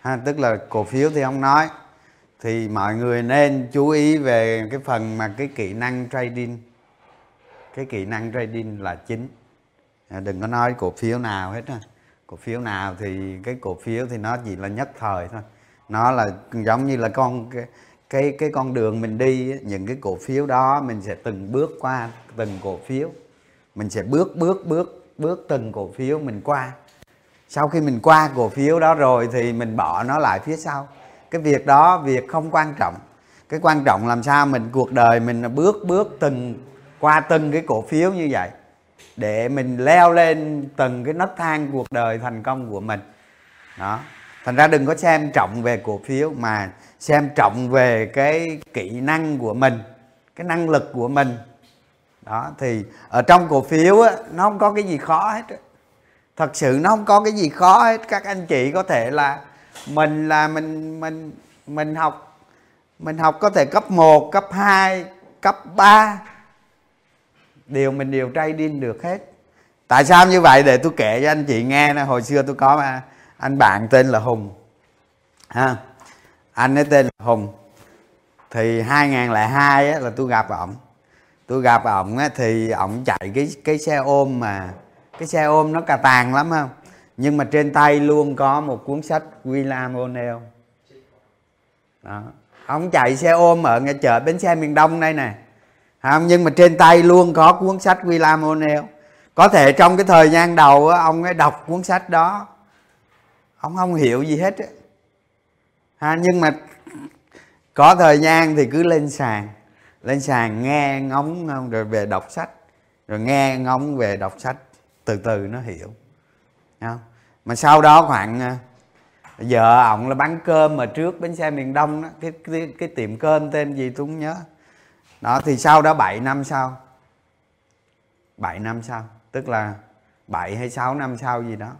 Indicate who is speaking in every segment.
Speaker 1: ha, tức là cổ phiếu thì không nói. Thì mọi người nên chú ý về cái phần mà cái kỹ năng trading. Cái kỹ năng trading là chính. À, đừng có nói cổ phiếu nào hết cổ phiếu nào thì cái cổ phiếu thì nó chỉ là nhất thời thôi. Nó là giống như là con cái cái, cái con đường mình đi những cái cổ phiếu đó mình sẽ từng bước qua từng cổ phiếu. Mình sẽ bước bước bước bước từng cổ phiếu mình qua sau khi mình qua cổ phiếu đó rồi thì mình bỏ nó lại phía sau. Cái việc đó việc không quan trọng. Cái quan trọng làm sao mình cuộc đời mình bước bước từng qua từng cái cổ phiếu như vậy để mình leo lên từng cái nấc thang cuộc đời thành công của mình. Đó. Thành ra đừng có xem trọng về cổ phiếu mà xem trọng về cái kỹ năng của mình cái năng lực của mình. Đó thì ở trong cổ phiếu á, nó không có cái gì khó hết thật sự nó không có cái gì khó hết. Các anh chị có thể là mình là mình mình mình học mình học có thể cấp 1, cấp 2, cấp 3 đều mình đều trading được hết. Tại sao như vậy? Để tôi kể cho anh chị nghe nè. Hồi xưa tôi có à, anh bạn tên là hùng. Ha. Anh ấy tên là hùng. Thì 2002 á, là tôi gặp ổng. Tôi gặp ổng á, thì ổng chạy cái cái xe ôm mà cái xe ôm nó cà tàng lắm không? Nhưng mà trên tay luôn có một cuốn sách William O'Neill. Đó. Ông chạy xe ôm ở ngay chợ bến xe miền đông đây nè. Không? Nhưng mà trên tay luôn có cuốn sách William O'Neill. Có thể trong cái thời gian đầu ông ấy đọc cuốn sách đó ông không hiểu gì hết ha, nhưng mà có thời gian thì cứ lên sàn. Lên sàn nghe ngóng rồi về đọc sách. Rồi nghe ngóng về đọc sách từ từ nó hiểu. Không? mà sau đó khoảng ờ, vợ ổng là bán cơm mà trước bến xe miền đông đó cái, cái, cái tiệm cơm tên gì tôi không nhớ. Đó thì sau đó 7 năm sau 7 năm sau tức là 7 hay 6 năm sau gì đó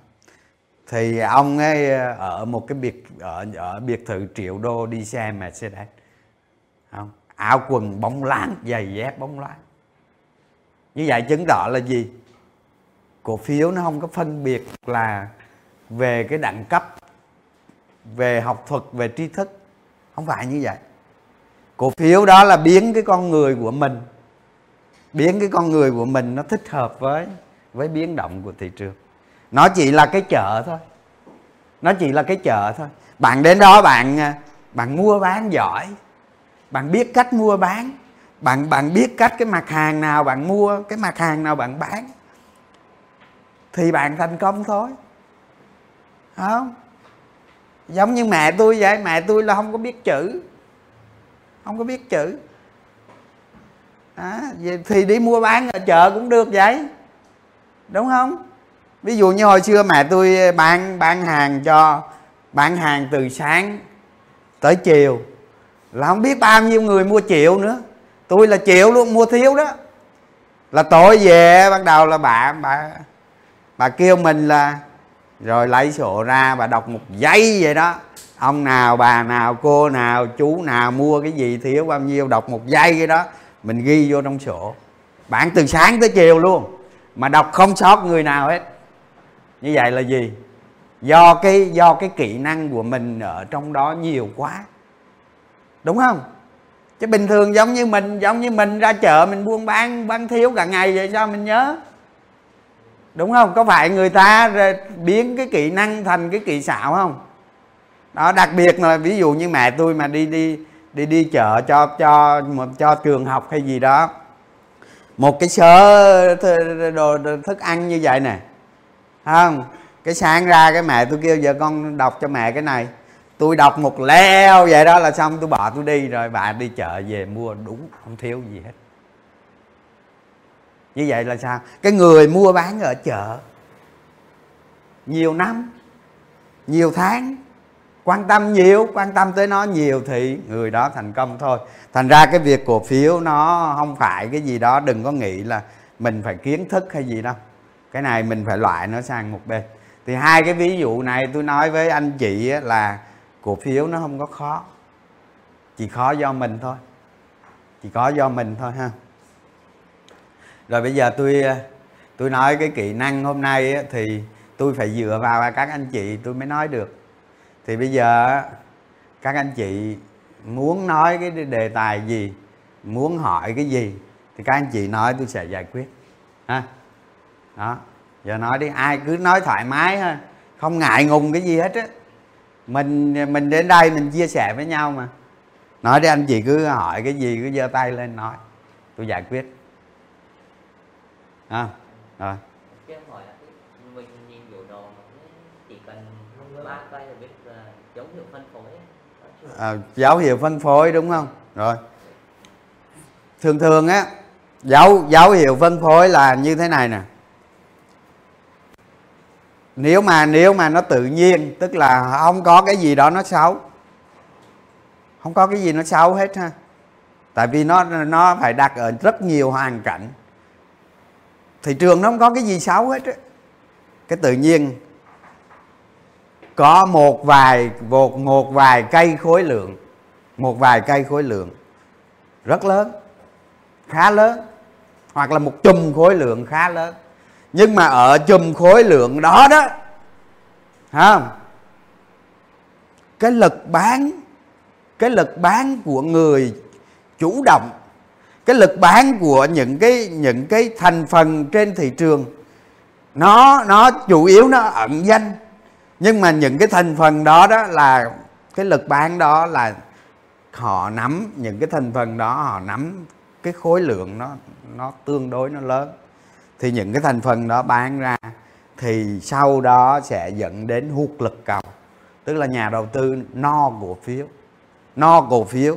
Speaker 1: thì ông ấy ờ, ở một cái biệt ở ở biệt thự triệu đô đi xe Mercedes. Không? Áo quần bóng láng giày dép bóng láng như vậy chứng tỏ là gì? Cổ phiếu nó không có phân biệt là về cái đẳng cấp, về học thuật, về tri thức. Không phải như vậy. Cổ phiếu đó là biến cái con người của mình, biến cái con người của mình nó thích hợp với với biến động của thị trường. Nó chỉ là cái chợ thôi. Nó chỉ là cái chợ thôi. Bạn đến đó bạn à, bạn mua bán giỏi. Bạn biết cách mua bán. Bạn bạn biết cách cái mặt hàng nào bạn mua, cái mặt hàng nào bạn bán thì bạn thành công thôi. Không? Giống như mẹ tôi vậy mẹ tôi là không có biết chữ. Không có biết chữ. À, thì đi mua bán ở chợ cũng được vậy. Đúng không? Ví dụ như hồi xưa mẹ tôi bán bán hàng cho bán hàng từ sáng tới chiều. Là không biết bao nhiêu người mua triệu nữa. Tôi là triệu luôn mua thiếu đó. Là tội về bắt đầu là bà bà bà kêu mình là, rồi lấy sổ ra, bà đọc một giây vậy đó. Ông nào, bà nào, cô nào, chú nào mua cái gì, thiếu bao nhiêu, đọc một giây cái đó. Mình ghi vô trong sổ. Bạn từ sáng tới chiều luôn, mà đọc không sót người nào hết. Như vậy là gì? Do cái do cái kỹ năng của mình ở trong đó nhiều quá. Đúng không? Chứ bình thường giống như mình, giống như mình ra chợ mình buôn bán bán thiếu cả ngày vậy sao mình nhớ? Đúng không? Có phải người ta biến cái kỹ năng thành cái kỹ xảo không? Đó đặc biệt là ví dụ như mẹ tôi mà đi đi đi đi chợ cho cho cho trường học hay gì đó. Một cái sớ đồ, thức ăn như vậy nè. Không? Cái sáng ra cái mẹ tôi kêu giờ con đọc cho mẹ cái này. Tôi đọc một leo vậy đó là xong tôi bỏ tôi đi rồi bà đi chợ về mua đúng không thiếu gì hết như vậy là sao? Cái người mua bán ở chợ, nhiều năm, nhiều tháng, quan tâm nhiều, quan tâm tới nó nhiều thì người đó thành công thôi. Thành ra cái việc cổ phiếu nó không phải cái gì đó, đừng có nghĩ là mình phải kiến thức hay gì đâu. Cái này mình phải loại nó sang một bên. Thì hai cái ví dụ này tôi nói với anh chị là cổ phiếu nó không có khó, chỉ khó do mình thôi. Chỉ có do mình thôi ha rồi bây giờ tôi ờ, tôi nói cái kỹ năng hôm nay thì tôi phải dựa vào các anh chị tôi mới nói được. Thì bây giờ các anh chị muốn nói cái đề tài gì, muốn hỏi cái gì, thì các anh chị nói tôi sẽ giải quyết. Ha? Đó. Giờ nói đi, ai cứ nói thoải mái ha, không ngại ngùng cái gì hết á. Mình mình đến đây mình chia sẻ với nhau mà. Nói đi anh chị cứ hỏi cái gì, cứ giơ tay lên nói. Tôi giải quyết à, rồi.
Speaker 2: Chứ hỏi là mình nhìn biểu đồ chỉ cần ba tay là biết là dấu hiệu phân phối
Speaker 1: à, dấu hiệu phân phối đúng không? Rồi. Thường thường á dấu dấu hiệu phân phối là như thế này nè. Nếu mà nếu mà nó tự nhiên tức là không có cái gì đó nó xấu. Không có cái gì nó xấu hết ha. Tại vì nó nó phải đặt ở rất nhiều hoàn cảnh thị trường nó không có cái gì xấu hết á. Cái tự nhiên, có một vài, một một vài cây khối lượng, một vài cây khối lượng rất lớn, khá lớn, hoặc là một chùm khối lượng khá lớn. Nhưng mà ở chùm khối lượng đó đó, ha, cái lực bán, cái lực bán của người chủ động cái lực bán của những cái những cái thành phần trên thị trường, nó nó chủ yếu nó ẩn danh. Nhưng mà những cái thành phần đó đó là, cái lực bán đó là họ nắm, những cái thành phần đó họ nắm cái khối lượng nó nó tương đối nó lớn. Thì những cái thành phần đó bán ra thì sau đó sẽ dẫn đến hụt lực cầu, tức là nhà đầu tư no cổ phiếu. No cổ phiếu.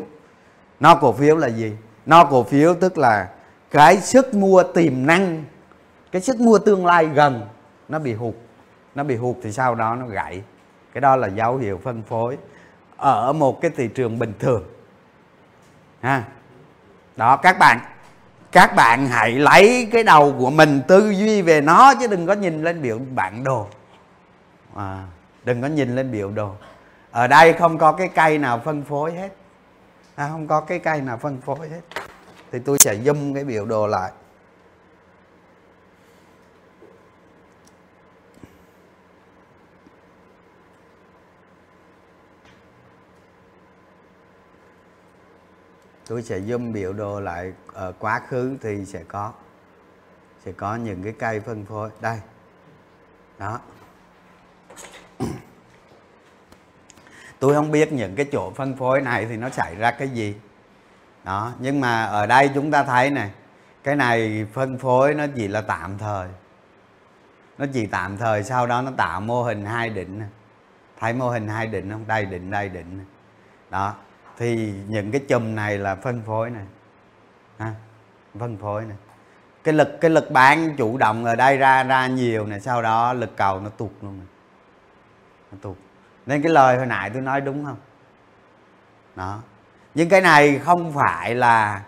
Speaker 1: No cổ phiếu là gì? No cổ phiếu tức là cái sức mua tiềm năng cái sức mua tương lai gần nó bị hụt. Nó bị hụt thì sau đó nó gãy. Cái đó là dấu hiệu phân phối ở một cái thị trường bình thường. Ha? Đó các bạn các bạn hãy lấy cái đầu của mình tư duy về nó chứ đừng có nhìn lên biểu bản đồ. À, đừng có nhìn lên biểu đồ. Ở đây không có cái cây nào phân phối hết à, không có cái cây nào phân phối hết. Thì tôi sẽ zoom cái biểu đồ lại. Tôi sẽ zoom biểu đồ lại ở quá khứ thì sẽ có sẽ có những cái cây phân phối. Đây. Đó tôi không biết những cái chỗ phân phối này thì nó xảy ra cái gì. Đó nhưng mà ở đây chúng ta thấy này cái này phân phối nó chỉ là tạm thời. Nó chỉ tạm thời sau đó nó tạo mô hình hai đỉnh thấy mô hình hai đỉnh không? Đây đỉnh đây đỉnh đó thì những cái chùm này là phân phối này ha, phân phối này cái lực cái lực bán chủ động ở đây ra ra nhiều này sau đó lực cầu nó tụt luôn này. nó tụt nên cái lời hồi nãy tôi nói đúng không? Đó. Nhưng cái này không phải là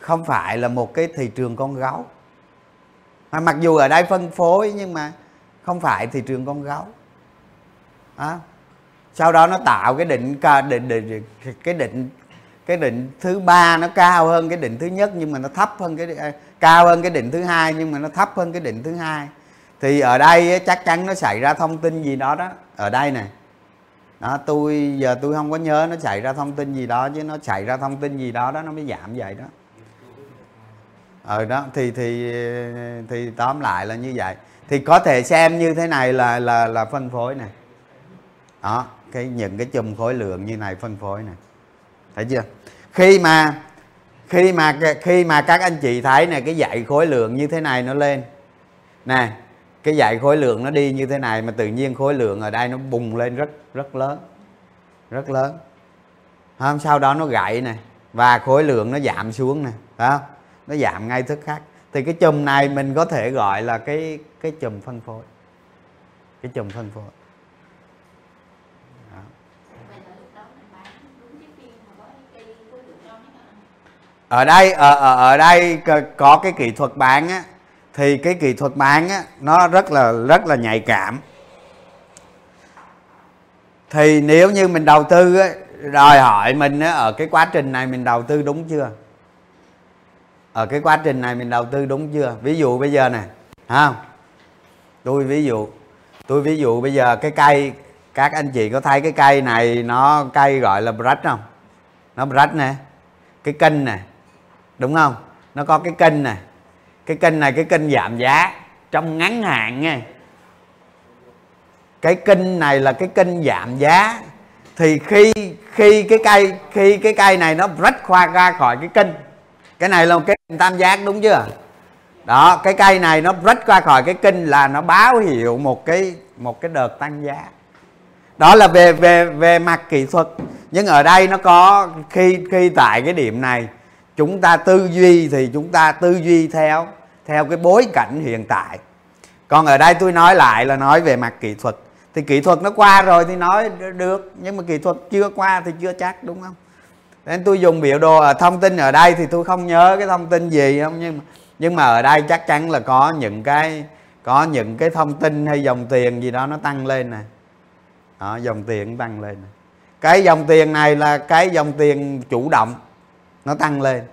Speaker 1: không phải là một cái thị trường con gấu. Mà mặc dù ở đây phân phối nhưng mà không phải thị trường con gấu. Đó. Sau đó nó tạo cái định định, định cái định cái định thứ ba nó cao hơn cái định thứ nhất nhưng mà nó thấp hơn cái à, cao hơn cái định thứ hai nhưng mà nó thấp hơn cái định thứ hai. Thì ở đây chắc chắn nó xảy ra thông tin gì đó đó. Ở đây này đó tôi, giờ tôi không có nhớ nó xảy ra thông tin gì đó, chứ nó xảy ra thông tin gì đó đó nó mới giảm vậy đó. Ờ đó, thì thì thì tóm lại là như vậy. Thì có thể xem như thế này là là là phân phối này đó, cái, những cái chùm khối lượng như này phân phối này thấy chưa? Khi mà khi mà khi mà các anh chị thấy này cái dạy khối lượng như thế này nó lên. Nè cái dạy khối lượng nó đi như thế này mà tự nhiên khối lượng ở đây nó bùng lên rất rất lớn rất lớn. Không sau đó nó gãy này và khối lượng nó giảm xuống nè phải không? Nó giảm ngay tức khắc thì cái chùm này mình có thể gọi là cái cái chùm phân phối. Cái chùm phân phối. Ở đây ở, ở, ở đây có cái kỹ thuật bán á thì cái kỹ thuật bán á nó rất là rất là nhạy cảm. Thì nếu như mình đầu tư á đòi hỏi mình á, ở cái quá trình này mình đầu tư đúng chưa? Ở cái quá trình này mình đầu tư đúng chưa? Ví dụ bây giờ này không tôi ví dụ tôi ví dụ bây giờ cái cây các anh chị có thấy cái cây này nó cây gọi là brush không? Nó brush nè cái kênh nè đúng không? Nó có cái kênh nè cái kênh này, cái kênh giảm giá trong ngắn hạn nha. Cái kênh này là cái kênh giảm giá. Thì khi khi cái cây, khi cái cây này nó rách khoa ra khỏi cái kênh, cái này là một cái tam giác đúng chưa? Đó, cái cây này nó rách qua khỏi cái kinh là nó báo hiệu một cái một cái đợt tăng giá. Đó là về về về mặt kỹ thuật. Nhưng ở đây nó có, khi khi tại cái điểm này chúng ta tư duy thì chúng ta tư duy theo theo cái bối cảnh hiện tại. Còn ở đây tôi nói lại là nói về mặt kỹ thuật. Thì kỹ thuật nó qua rồi thì nói được nhưng mà kỹ thuật chưa qua thì chưa chắc đúng không? Nên tôi dùng biểu đồ ở thông tin ở đây thì tôi không nhớ cái thông tin gì không nhưng mà, nhưng mà ở đây chắc chắn là có những cái có những cái thông tin hay dòng tiền gì đó nó tăng lên nè đó, dòng tiền tăng lên cái dòng tiền này là cái dòng tiền chủ động nó tăng lên.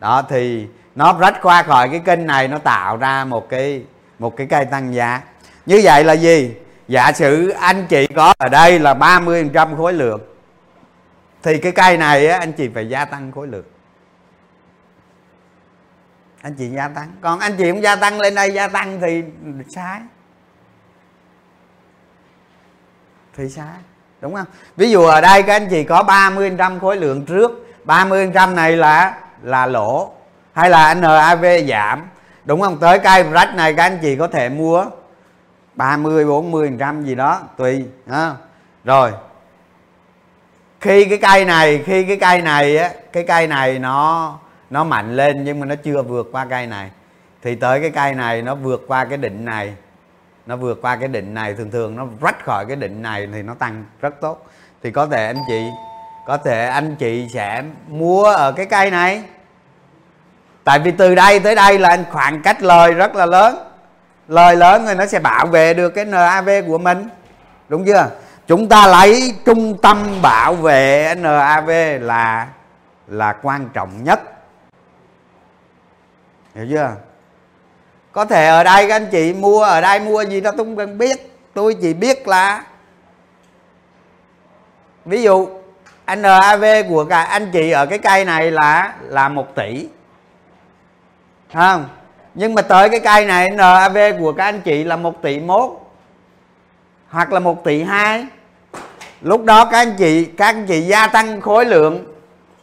Speaker 1: Đó thì nó rách qua khỏi cái kênh này nó tạo ra một cái một cái cây tăng giá. Như vậy là gì? Giả sử anh chị có ở đây là 30 trăm khối lượng thì cái cây này á, anh chị phải gia tăng khối lượng. Anh chị gia tăng. Còn anh chị không gia tăng lên đây gia tăng thì sai. Thì sai đúng không? Ví dụ ở đây các anh chị có 30 trăm khối lượng trước 30 trăm này là là lỗ, hay là NAV giảm. Đúng không? Tới cây rách này các anh chị có thể mua 30 40 trăm gì đó, tùy, ha. rồi. Khi cái cây này, khi cái cây này á, cái cây này nó nó mạnh lên nhưng mà nó chưa vượt qua cây này, thì tới cái cây này nó vượt qua cái định này, nó vượt qua cái định này, thường thường nó rách khỏi cái định này thì nó tăng rất tốt. Thì có thể anh chị có thể anh chị sẽ mua ở cái cây này. Tại vì từ đây tới đây là khoảng cách lời rất là lớn. Lời lớn rồi nó sẽ bảo vệ được cái NAV của mình. Đúng chưa? Chúng ta lấy trung tâm bảo vệ NAV là là quan trọng nhất. Hiểu chưa? Có thể ở đây các anh chị mua, ở đây mua gì đó tôi không cần biết. Tôi chỉ biết là, ví dụ NAV của cả anh chị ở cái cây này là là một tỷ. Không? Nhưng mà tới cái cây này NAV của các anh chị là 1 tỷ mốt, hoặc là 1 tỷ 2 lúc đó các anh chị, các anh chị gia tăng khối lượng,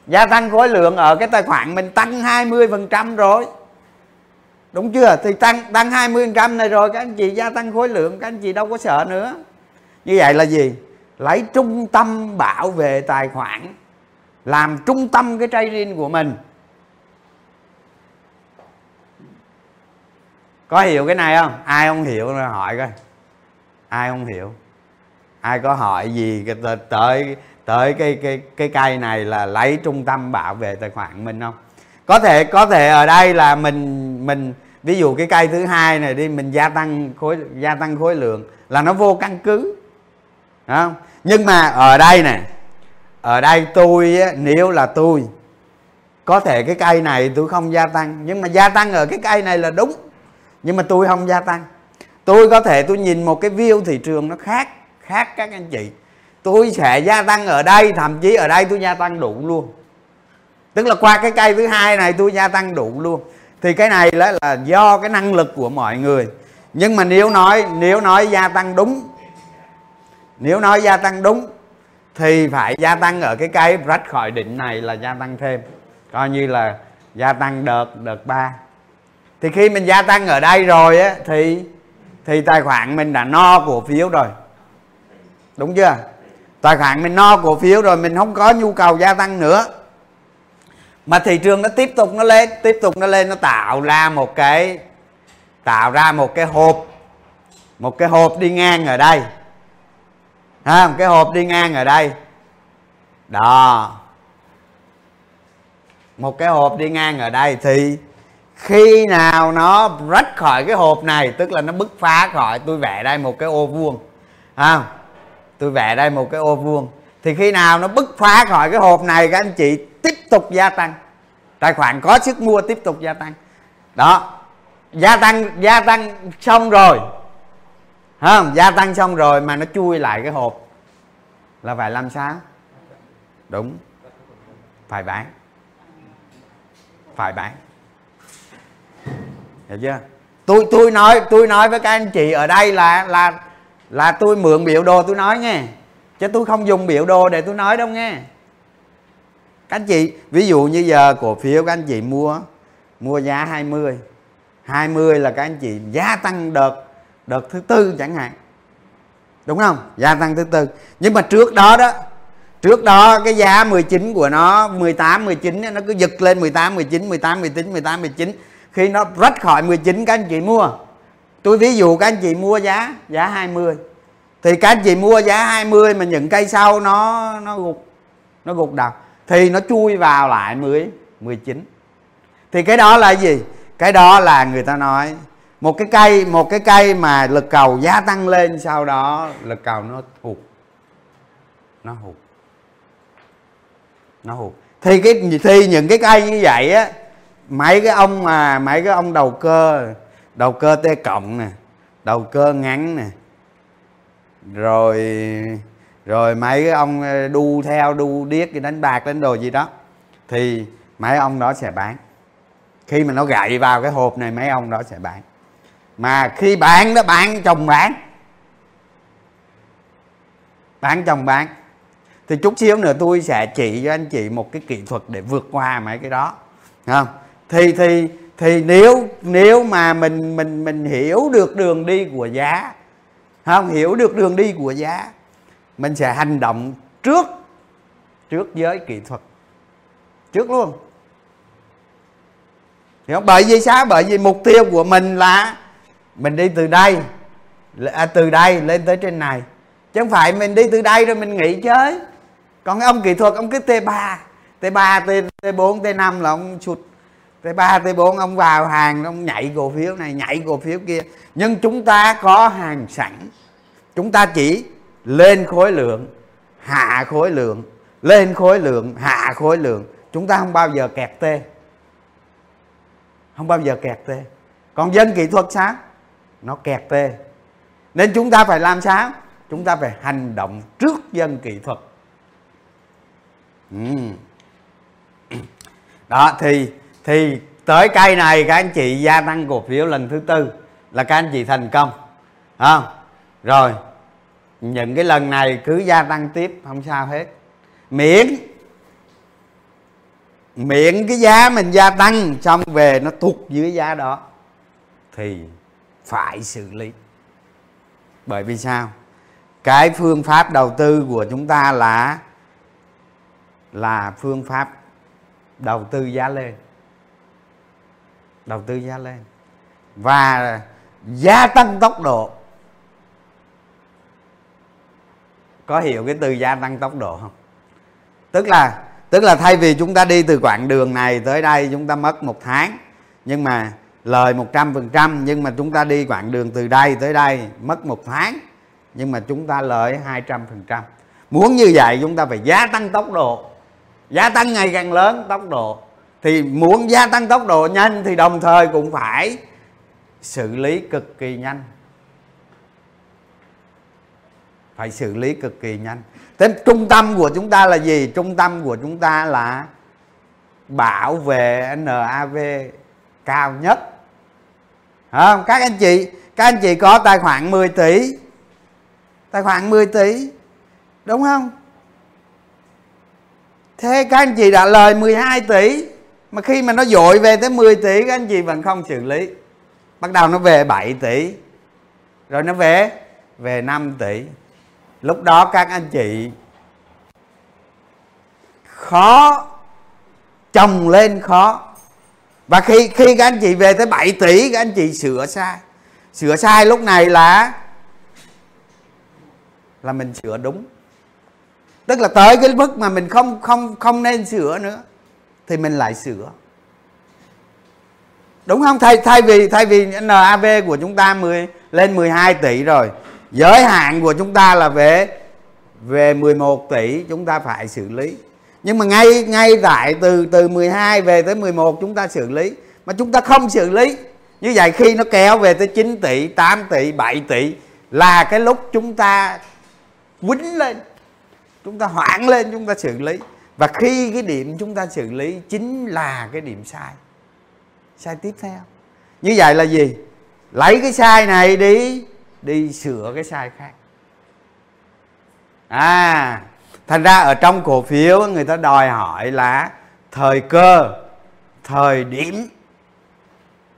Speaker 1: gia tăng khối lượng ở cái tài khoản mình tăng 20 phần trăm rồi. Đúng chưa? Thì tăng tăng 20 phần trăm này rồi, các anh chị gia tăng khối lượng, các anh chị đâu có sợ nữa. Như vậy là gì? Lấy trung tâm bảo vệ tài khoản, làm trung tâm cái trading của mình. Có hiểu cái này không? Ai không hiểu là hỏi coi. Ai không hiểu? Ai có hỏi gì tới tới cái cái cái cây này là lấy trung tâm bảo vệ tài khoản mình không? Có thể có thể ở đây là mình mình, ví dụ cái cây thứ hai này đi, mình gia tăng khối, gia tăng khối lượng là nó vô căn cứ không? Nhưng mà ở đây nè ở đây tôi nếu là tôi có thể cái cây này tôi không gia tăng. Nhưng mà gia tăng ở cái cây này là đúng nhưng mà tôi không gia tăng. Tôi có thể tôi nhìn một cái view thị trường nó khác khác các anh chị. Tôi sẽ gia tăng ở đây thậm chí ở đây tôi gia tăng đủ luôn. Tức là qua cái cây thứ hai này tôi gia tăng đủ luôn. Thì cái này là, là do cái năng lực của mọi người. Nhưng mà nếu nói nếu nói gia tăng đúng nếu nói gia tăng đúng, thì phải gia tăng ở cái cây rách khỏi định này là gia tăng thêm. Coi như là gia tăng đợt đợt 3 thì khi mình gia tăng ở đây rồi á, thì thì tài khoản mình đã no cổ phiếu rồi. Đúng chưa? Tài khoản mình no cổ phiếu rồi, mình không có nhu cầu gia tăng nữa. Mà thị trường nó tiếp tục nó lên, tiếp tục nó lên, nó tạo ra một cái, tạo ra một cái hộp, một cái hộp đi ngang ở đây ha, một cái hộp đi ngang ở đây. Đó. Một cái hộp đi ngang ở đây thì khi nào nó rách khỏi cái hộp này, tức là nó bứt phá khỏi, tôi vẽ đây một cái ô vuông. Ha, tôi vẽ đây một cái ô vuông. Thì khi nào nó bứt phá khỏi cái hộp này, các anh chị tiếp tục gia tăng. Tài khoản có sức mua tiếp tục gia tăng. Đó. Gia tăng gia tăng xong rồi không, gia tăng xong rồi mà nó chui lại cái hộp. Là phải làm sao? Đúng. Phải bán. Phải bán. Hiểu chưa? Tôi tôi nói tôi nói với các anh chị ở đây là là là tôi mượn biểu đồ tôi nói nghe. Chứ tôi không dùng biểu đồ để tôi nói đâu nghe. Các anh chị, ví dụ như giờ cổ phiếu các anh chị mua mua giá 20 20 là các anh chị gia tăng đợt đợt thứ tư chẳng hạn. Đúng không? Gia tăng thứ tư. Nhưng mà trước đó đó, trước đó cái giá 19 của nó 18 19 nó cứ giật lên 18 19 18 19 18 19 khi nó rách khỏi 19 các anh chị mua. Tôi ví dụ các anh chị mua giá giá 20 thì các anh chị mua giá 20 mà những cây sau nó nó gục nó gục đầu thì nó chui vào lại 10 19 thì cái đó là gì? Cái đó là người ta nói một cái cây, một cái cây mà lực cầu gia tăng lên sau đó, lực cầu nó hụt. Nó hụt. Nó hụt. Thì cái, thì những cái cây như vậy á, mấy cái ông mà, mấy cái ông đầu cơ đầu cơ t cộng nè, đầu cơ ngắn nè, rồi rồi mấy cái ông ờ, đu theo, đu điếc cái đánh bạc, đánh đồ gì đó, thì mấy ông đó sẽ bán. Khi mà nó gậy vào cái hộp này, mấy ông đó sẽ bán mà khi bán đó bán chồng bán bán chồng bán thì chút xíu nữa tôi sẽ chỉ cho anh chị một cái kỹ thuật để vượt qua mấy cái đó. Không? Thì thì thì nếu nếu mà mình mình mình hiểu được đường đi của giá không? Hiểu được đường đi của giá, mình sẽ hành động trước trước giới kỹ thuật. Trước luôn. Hiểu không? bởi vì sao? Bởi vì mục tiêu của mình là mình đi từ đây à, từ đây lên tới trên này. Chứ không phải mình đi từ đây rồi mình nghỉ chơi. Còn ông kỹ thuật ông cứ t 3 t 3 t t 4 t 5 là ông sụt. T 3 t 4 ông vào hàng ông nhảy cổ phiếu này nhảy cổ phiếu kia. Nhưng chúng ta có hàng sẵn. Chúng ta chỉ lên khối lượng hạ khối lượng lên khối lượng hạ khối lượng. Chúng ta không bao giờ kẹt t. Không bao giờ kẹt t. Còn dân kỹ thuật sao? Nó kẹt tê nên chúng ta phải làm sao? Chúng ta phải hành động trước dân kỹ thuật. Ừ. đó, thì thì tới cây này các anh chị gia tăng cổ phiếu lần thứ tư là các anh chị thành công. Không rồi, những cái lần này cứ gia tăng tiếp, không sao hết. Miễn miễn cái giá mình gia tăng xong về nó tụt dưới giá đó, thì phải xử lý. Bởi vì sao? Cái phương pháp đầu tư của chúng ta là là phương pháp đầu tư giá lên. Đầu tư giá lên. Và gia tăng tốc độ. Có hiểu cái từ gia tăng tốc độ không? Tức là tức là thay vì chúng ta đi từ quãng đường này tới đây, chúng ta mất một tháng. Nhưng mà lời 100% nhưng mà chúng ta đi quãng đường từ đây tới đây mất một tháng, nhưng mà chúng ta lợi 200% muốn như vậy chúng ta phải gia tăng tốc độ. Gia tăng ngày càng lớn tốc độ. Thì muốn gia tăng tốc độ nhanh thì đồng thời cũng phải xử lý cực kỳ nhanh. Phải xử lý cực kỳ nhanh. Thế trung tâm của chúng ta là gì? Trung tâm của chúng ta là bảo vệ NAV cao nhất không, các anh chị, các anh chị có tài khoản 10 tỷ. Tài khoản 10 tỷ, đúng không? Thế các anh chị đã lời 12 tỷ, mà khi mà nó dội về tới 10 tỷ, các anh chị vẫn không xử lý. Bắt đầu nó về 7 tỷ, rồi nó về về 5 tỷ. Lúc đó các anh chị khó, chồng lên khó và khi khi các anh chị về tới 7 tỷ, các anh chị sửa sai. Sửa sai lúc này là là mình sửa đúng. Tức là tới cái mức mà mình không không không nên sửa nữa, thì mình lại sửa. Đúng không? Thay thay vì thay vì NAV của chúng ta 10 lên 12 tỷ rồi, giới hạn của chúng ta là về về 11 tỷ, chúng ta phải xử lý nhưng mà ngay ngay tại từ từ 12 về tới 11 chúng ta xử lý. Mà chúng ta không xử lý. Như vậy khi nó kéo về tới 9 tỷ 8 tỷ 7 tỷ là cái lúc chúng ta quýnh lên. Chúng ta hoảng lên, chúng ta xử lý. Và khi cái điểm chúng ta xử lý chính là cái điểm sai. Sai tiếp theo. Như vậy là gì? Lấy cái sai này đi đi sửa cái sai khác. À thành ra ở trong cổ phiếu, người ta đòi hỏi là thời cơ, thời điểm.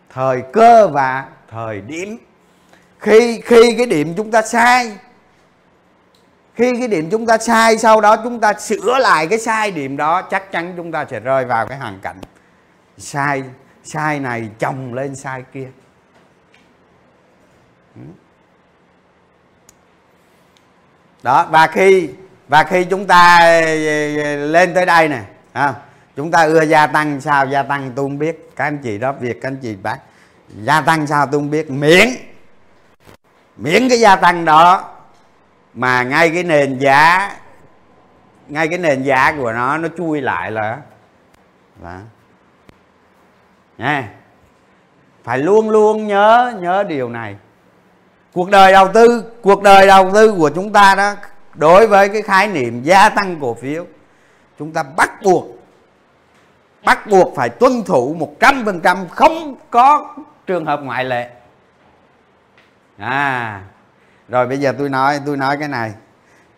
Speaker 1: Thời cơ và thời điểm. Khi khi cái điểm chúng ta sai, khi cái điểm chúng ta sai, sau đó chúng ta sửa lại cái sai điểm đó, chắc chắn chúng ta sẽ rơi vào cái hoàn cảnh sai sai này chồng lên sai kia. Đó, và khi và khi chúng ta ờ, ờ, lên tới đây nè à, chúng ta ưa gia tăng sao? Gia tăng tôi không biết. Các anh chị đó việc các anh chị bác. Gia tăng sao tôi không biết? Miễn miễn cái gia tăng đó mà ngay cái nền giá ngay cái nền giá của nó nó chui lại là đó. nha phải luôn luôn nhớ nhớ điều này. Cuộc đời đầu tư cuộc đời đầu tư của chúng ta đó đối với cái khái niệm gia tăng cổ phiếu, chúng ta bắt buộc bắt buộc phải tuân thủ một trăm phần trăm không có trường hợp ngoại lệ. À rồi bây giờ tôi nói tôi nói cái này.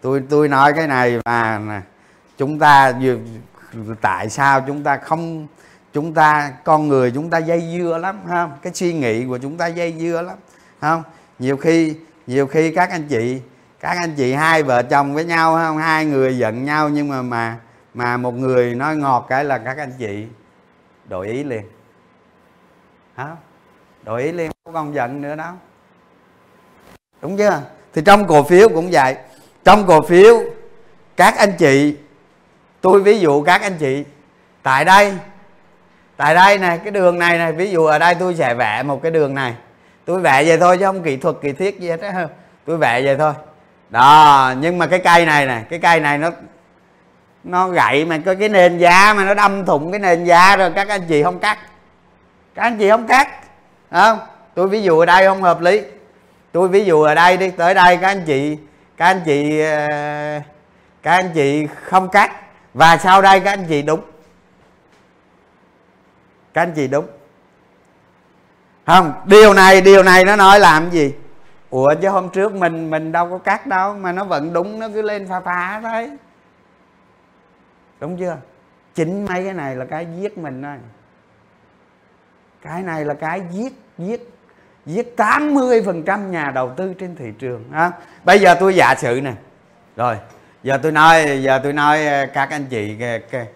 Speaker 1: Tôi tôi nói cái này mà chúng ta tại sao chúng ta không, chúng ta, con người chúng ta dây dưa lắm không? Cái suy nghĩ của chúng ta dây dưa lắm không? Nhiều khi nhiều khi các anh chị các anh chị hai vợ chồng với nhau không? Hai người giận nhau, nhưng mà mà mà một người nói ngọt cái là các anh chị đổi ý liền. Hả? Đổi ý liền, không còn giận nữa đâu đúng chưa? Thì trong cổ phiếu cũng vậy. Trong cổ phiếu, các anh chị, tôi ví dụ các anh chị, tại đây tại đây này cái đường này này ví dụ ở đây tôi sẽ vẽ một cái đường này. Tôi vẽ vậy thôi chứ không kỹ thuật, kỹ thiết gì hết tôi vẽ vậy thôi đó, nhưng mà cái cây này nè, cái cây này nó nó gậy mà có cái nền giá mà nó đâm thủng cái nền giá rồi các anh chị không cắt. Các anh chị không cắt không? Tôi ví dụ ở đây không hợp lý. Tôi ví dụ ở đây đi, tới đây các anh chị, các anh chị ờ, các anh chị không cắt. Và sau đây các anh chị đúng các anh chị đúng không, điều này điều này nó nói làm gì? Ủa chứ hôm trước mình mình đâu có cắt đâu mà nó vẫn đúng nó cứ lên pha pha thôi. Đúng chưa? Chính mấy cái này là cái giết mình thôi. Cái này là cái giết giết giết 80% nhà đầu tư trên thị trường ha? Bây giờ tôi giả sử nè. Rồi giờ tôi nói giờ tôi nói ờ, các anh chị cái, cái,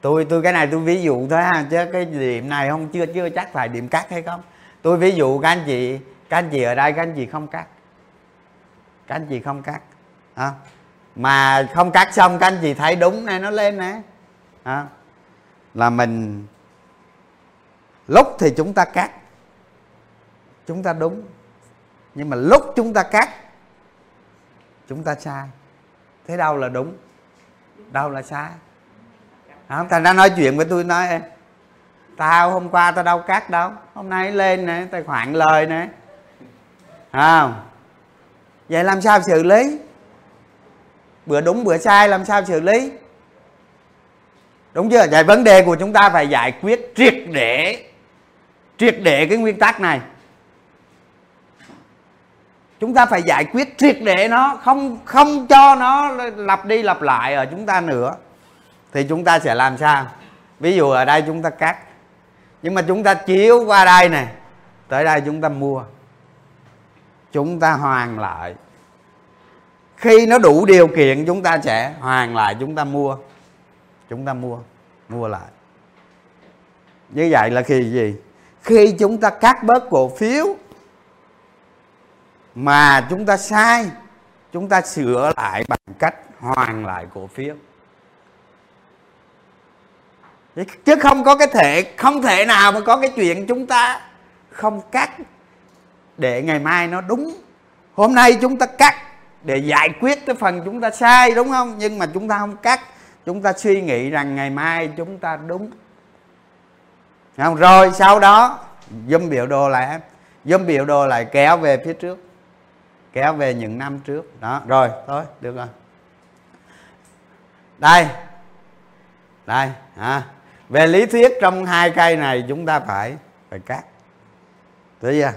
Speaker 1: tôi tôi cái này tôi ví dụ thôi ha chứ cái điểm này không chưa chưa chắc phải điểm cắt hay không. Tôi ví dụ các anh chị các anh chị ở đây các anh chị không cắt? Các anh chị không cắt? À, mà không cắt xong các anh chị thấy đúng này nó lên nè. À, là mình lúc thì chúng ta cắt. Chúng ta đúng. Nhưng mà lúc chúng ta cắt chúng ta sai. Thế đâu là đúng? Đâu là sai? À, thành ra nói chuyện với tôi nói em tao hôm qua tao đâu cắt đâu. Hôm nay lên nè tài khoản lời nè không. Vậy làm sao xử lý? Bữa đúng, bữa sai, làm sao xử lý? Đúng chưa? Vậy vấn đề của chúng ta phải giải quyết triệt để triệt để cái nguyên tắc này. Chúng ta phải giải quyết triệt để nó, không không cho nó lặp đi lặp lại ở chúng ta nữa. Thì chúng ta sẽ làm sao? Ví dụ ở đây chúng ta cắt. Nhưng mà chúng ta chiếu qua đây này, tới đây chúng ta mua chúng ta hoàn lại. Khi nó đủ điều kiện, chúng ta sẽ hoàn lại, chúng ta mua. Chúng ta mua mua lại. Như vậy là khi gì? Khi chúng ta cắt bớt cổ phiếu mà chúng ta sai, chúng ta sửa lại bằng cách hoàn lại cổ phiếu. Chứ không có cái thể, không thể nào mà có cái chuyện chúng ta không cắt để ngày mai nó đúng. Hôm nay chúng ta cắt để giải quyết cái phần chúng ta sai, đúng không? Nhưng mà chúng ta không cắt. Chúng ta suy nghĩ rằng ngày mai chúng ta đúng. Không? Rồi sau đó dâm biểu đồ lại dâm biểu đồ lại kéo về phía trước. Kéo về những năm trước. Đó, rồi, thôi, được rồi. Đây. Đây à. về lý thuyết trong hai cây này chúng ta phải phải cắt. Thấy chưa?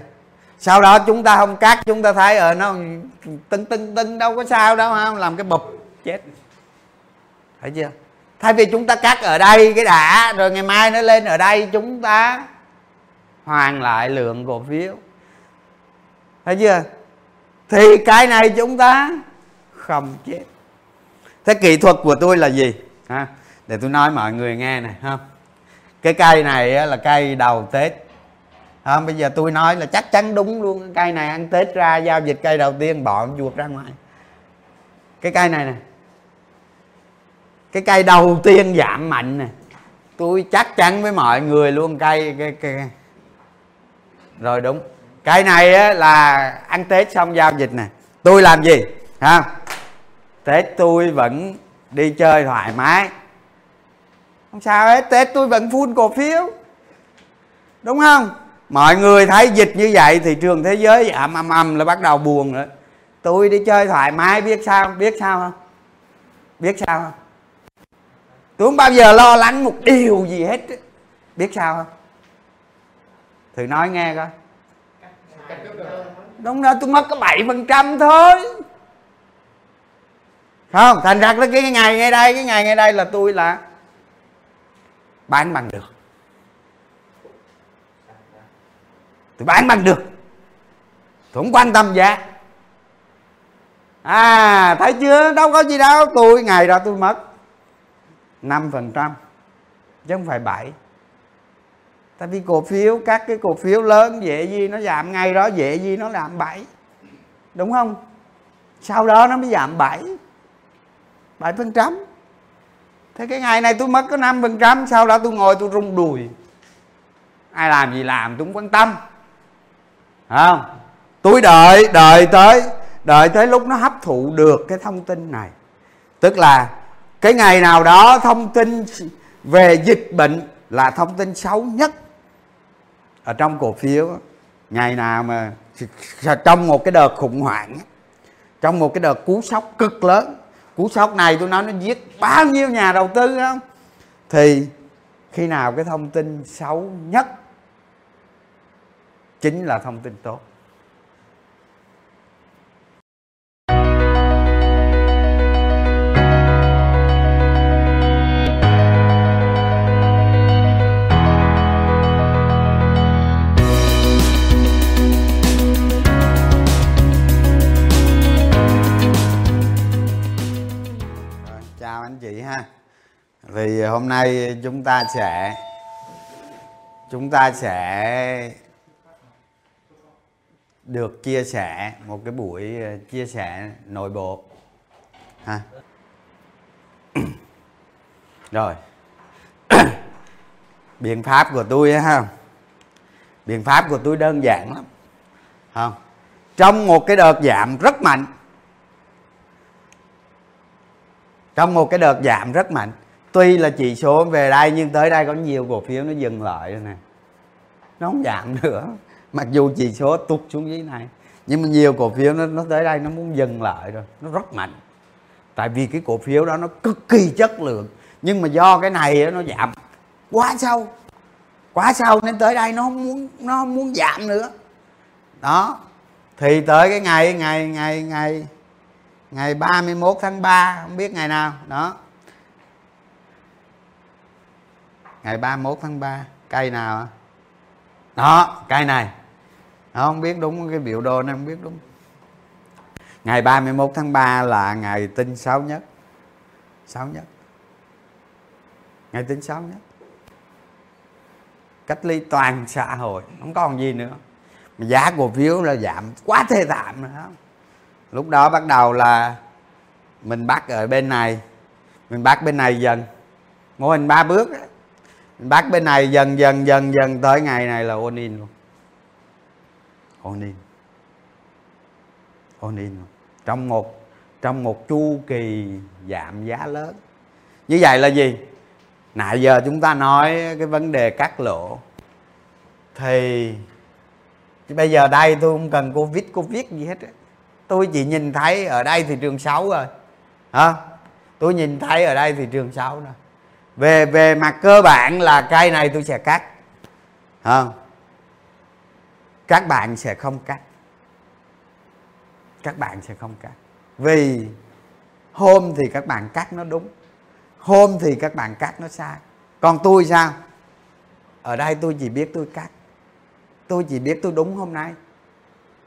Speaker 1: Sau đó chúng ta không cắt chúng ta thấy ở ờ, nó tưng tưng tưng đâu có sao đâu không làm cái bụp chết. Thấy chưa? Thay vì chúng ta cắt ở đây cái đã rồi ngày mai nó lên ở đây chúng ta hoàn lại lượng cổ phiếu. Thấy chưa? Thì cái này chúng ta không chết. Thế kỹ thuật của tôi là gì? Ha để tôi nói mọi người nghe này ha. Cái cây này là cây đầu tết không bây giờ tôi nói là chắc chắn đúng luôn. Cây này ăn tết ra giao dịch cây đầu tiên bỏ chuột ra ngoài. Cái cây này nè. Cái cây đầu tiên giảm mạnh nè. Tôi chắc chắn với mọi người luôn cây cái, cái rồi đúng. Cây này á, là ăn tết xong giao dịch nè. Tôi làm gì? Ha? Tết tôi vẫn đi chơi thoải mái. Không sao hết tết tôi vẫn phun cổ phiếu. Đúng không? Mọi người thấy dịch như vậy thị trường thế giới ầm ầm ầm là bắt đầu buồn nữa tôi đi chơi thoải mái, biết sao biết sao không? Biết sao không? Tôi không bao giờ lo lắng một điều gì hết biết sao không? Thử nói nghe coi. Đúng rồi tôi mất có bảy phần trăm thôi. Không, thành ra cái ngày ngay đây, cái ngày ngay đây là tôi là bán bằng được. Tôi bán bằng được. Tôi không quan tâm giá à thấy chưa? Đâu có gì đâu. Tôi, ngày đó tôi mất 5 phần trăm. Chứ không phải 7 tại vì cổ phiếu, các cái cổ phiếu lớn dễ gì nó giảm ngay đó, dễ gì nó giảm 7 đúng không? Sau đó nó mới giảm 7 7 phần trăm. Thế cái ngày này tôi mất có 5 phần trăm. Sau đó tôi ngồi tôi rung đùi. Ai làm gì làm, tôi không quan tâm không? Tôi đợi đợi tới đợi tới lúc nó hấp thụ được cái thông tin này. Tức là cái ngày nào đó thông tin về dịch bệnh là thông tin xấu nhất ở trong cổ phiếu. Ngày nào mà trong một cái đợt khủng hoảng, trong một cái đợt cú sốc cực lớn. Cú sốc này tôi nói nó giết bao nhiêu nhà đầu tư không? Thì khi nào cái thông tin xấu nhất chính là thông tin tốt. Chào anh chị ha. Thì hôm nay chúng ta sẽ, chúng ta sẽ được chia sẻ một cái buổi ờ, chia sẻ nội bộ. Ha. Rồi. Biện pháp của tôi ha. Biện pháp của tôi đơn giản lắm không trong một cái đợt giảm rất mạnh, trong một cái đợt giảm rất mạnh, tuy là chỉ số về đây nhưng tới đây có nhiều cổ phiếu nó dừng lại rồi nè. Nó không giảm nữa mặc dù chỉ số tụt xuống dưới này nhưng mà nhiều cổ phiếu nó, nó tới đây nó muốn dừng lại rồi nó rất mạnh. Tại vì cái cổ phiếu đó nó cực kỳ chất lượng nhưng mà do cái này nó giảm. Quá sâu quá sâu nên tới đây nó không muốn nó không muốn giảm nữa. Đó thì tới cái ngày ngày ngày ngày ngày 31 tháng 3 không biết ngày nào đó. Ngày 31 tháng 3 cây nào đó cây này không biết đúng cái biểu đồ này, không biết đúng. Ngày 31 tháng 3 là ngày tinh sáu nhất. Sáu nhất. Ngày tinh sáu nhất. Cách ly toàn xã hội, không còn gì nữa. Mà giá cổ phiếu là giảm, quá thê thảm nữa lúc đó bắt đầu là mình bắt ở bên này, mình bắt bên này dần. Mô hình ba bước mình bắt bên này dần dần dần dần tới ngày này là ôn in luôn ôn in ôn in trong một trong một chu kỳ giảm giá lớn. Như vậy là gì? Nãy giờ chúng ta nói cái vấn đề cắt lỗ. Thì bây giờ đây tôi không cần covid covid gì hết tôi chỉ nhìn thấy ở đây thị trường xấu rồi. Hả? Tôi nhìn thấy ở đây thị trường xấu rồi. về về mặt cơ bản là cây này tôi sẽ cắt. Không các bạn sẽ không cắt. Các bạn sẽ không cắt. Vì hôm thì các bạn cắt nó đúng. Hôm thì các bạn cắt nó sai. Còn tôi sao? Ở đây tôi chỉ biết tôi cắt. Tôi chỉ biết tôi đúng hôm nay.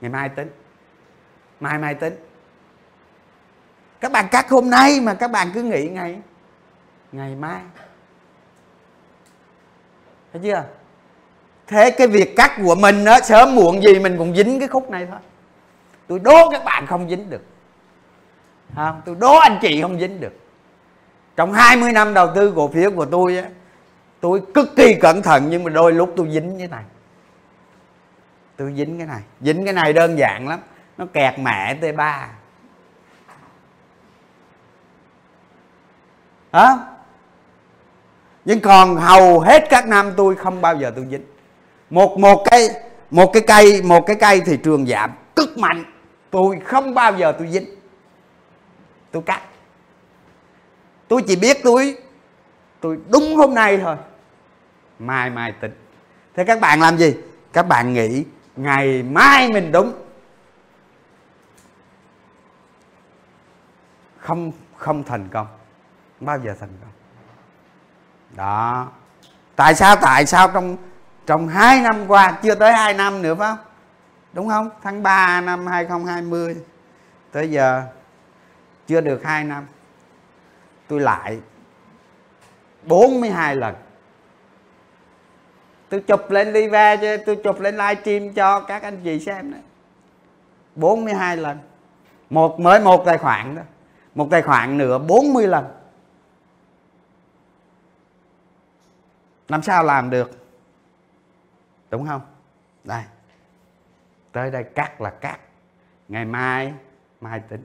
Speaker 1: Ngày mai tính. Mai mai tính. Các bạn cắt hôm nay mà các bạn cứ nghĩ ngày ngày mai. Thấy chưa? Thế cái việc cắt của mình đó sớm muộn gì mình cũng dính cái khúc này thôi. Tôi đố các bạn không dính được. Không tôi đố anh chị không dính được. Trong 20 năm đầu tư cổ phiếu của tôi á, tôi cực kỳ cẩn thận nhưng mà đôi lúc tôi dính cái này. Tôi dính cái này. Dính cái này đơn giản lắm. Nó kẹt mẹ t 3 hả? Nhưng còn hầu hết các năm tôi không bao giờ tôi dính một một cái một cái cây, một cái cây thị trường giảm. Cực mạnh. Tôi không bao giờ tôi dính. Tôi cắt. Tôi chỉ biết tôi tôi đúng hôm nay thôi. Mai mai tính. Thế các bạn làm gì? Các bạn nghĩ ngày mai mình đúng. Không không thành công. Không bao giờ thành công? Đó. Tại sao tại sao trong trong hai năm qua, chưa tới hai năm nữa phải không? Đúng không? Tháng 3 năm 2020 tới giờ chưa được hai năm. Tôi lại 42 lần. Tôi chụp lên live cho tôi chụp lên livestream cho các anh chị xem đấy 42 lần. Một mới một tài khoản đó. Một tài khoản nữa 40 lần. Làm sao làm được? Đúng không? Đây. Tới đây cắt là cắt. Ngày mai mai tính.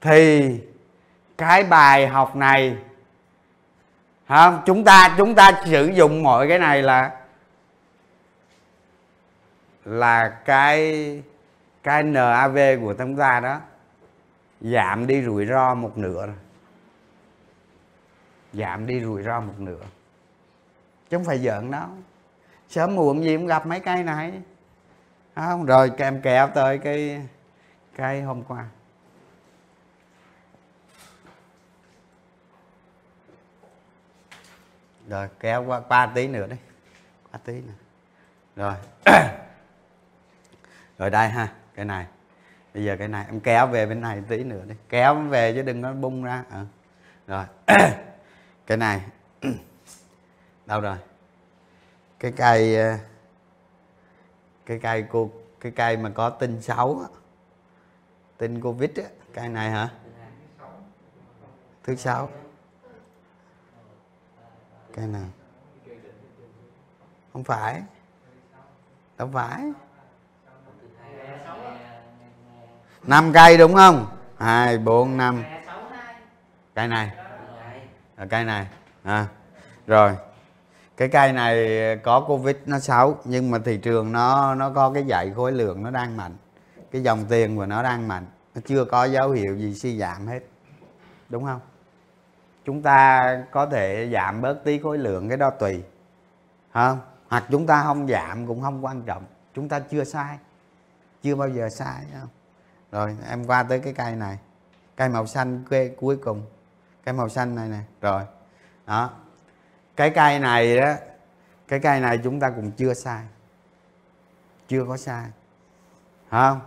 Speaker 1: Thì cái bài học này không chúng ta chúng ta sử dụng mọi cái này là là cái cái NAV của chúng ta đó. Giảm đi rủi ro một nửa rồi giảm đi rủi ro một nửa chứ không phải giỡn đó. Sớm muộn gì cũng gặp mấy cây này. Không, rồi kèm kẹo tới cái cây hôm qua. Rồi, kéo qua qua tí nữa đi. Qua tí nữa. Rồi. Rồi đây ha, cái này. Bây giờ cái này, em kéo về bên này tí nữa đi. Kéo về chứ đừng có bung ra. À. rồi. Cái này. đâu rồi? Cái cây ờ, cái cây cô cái cây mà có tin xấu á covid á cây này hả? Thứ sáu. Cây nào không phải. Đâu phải. Năm cây đúng không? Hai bốn năm. Cây này. À, cây này. À, rồi cái cây này có covid nó xấu, nhưng mà thị trường nó nó có cái dạy khối lượng nó đang mạnh. Cái dòng tiền của nó đang mạnh. Nó chưa có dấu hiệu gì suy giảm hết. Đúng không? Chúng ta có thể giảm bớt tí khối lượng, cái đó tùy. Không hoặc chúng ta không giảm cũng không quan trọng. Chúng ta chưa sai. Chưa bao giờ sai không? Rồi, em qua tới cái cây này. Cây màu xanh quê, cuối cùng. Cây màu xanh này nè. Rồi. Đó cái cây này đó, cái cây này chúng ta cũng chưa sai. Chưa có sai. Không?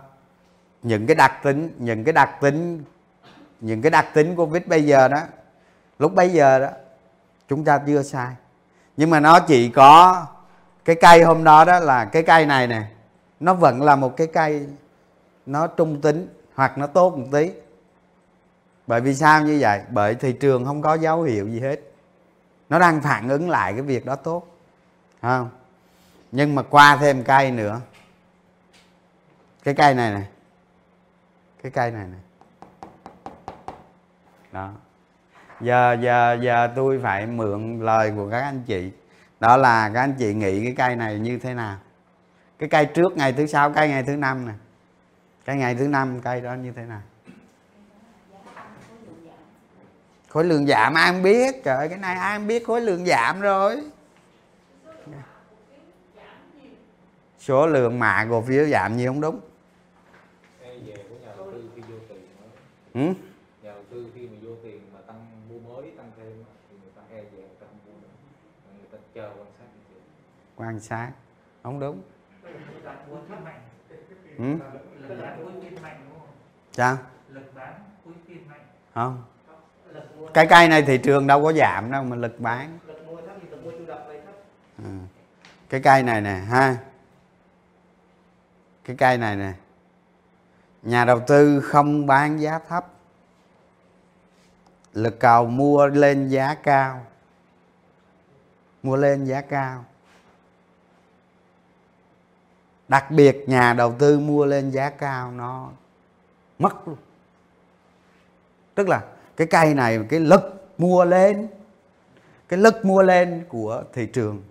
Speaker 1: Những cái đặc tính, những cái đặc tính, những cái đặc tính của covid bây giờ đó, lúc bây giờ đó, chúng ta chưa sai. Nhưng mà nó chỉ có cái cây hôm đó đó là cái cây này nè, nó vẫn là một cái cây nó trung tính hoặc nó tốt một tí. Bởi vì sao như vậy? Bởi thị trường không có dấu hiệu gì hết nó đang phản ứng lại cái việc đó tốt. Không? Nhưng mà qua thêm cây nữa. Cái cây này này. Cái cây này này. Đó. Giờ giờ giờ tôi phải mượn lời của các anh chị. Đó là các anh chị nghĩ cái cây này như thế nào? Cái cây trước ngày thứ sáu, cây ngày thứ năm nè. Cái ngày thứ năm, cây đó như thế nào? Khối lượng giảm ai không biết. Trời cái này ai không biết khối lượng giảm rồi. Số lượng mã cổ phiếu giảm nhiều không đúng?
Speaker 3: Ừ? nhà đầu tư khi mà vô tiền mà tăng mua mới tăng thêm thì người ta e về người ta không mua nữa người ta chờ quan sát thị trường
Speaker 1: quan sát không đúng. Ừ? sao? Không cái cây này thị trường đâu có giảm đâu mà lực bán. Ừ. Cái cây này nè, ha. Cái cây này nè. Nhà đầu tư không bán giá thấp. Lực cầu mua lên giá cao. Mua lên giá cao. Đặc biệt nhà đầu tư mua lên giá cao, nó mất luôn. Tức là cái cây này, cái lực mua lên, cái lực mua lên của thị trường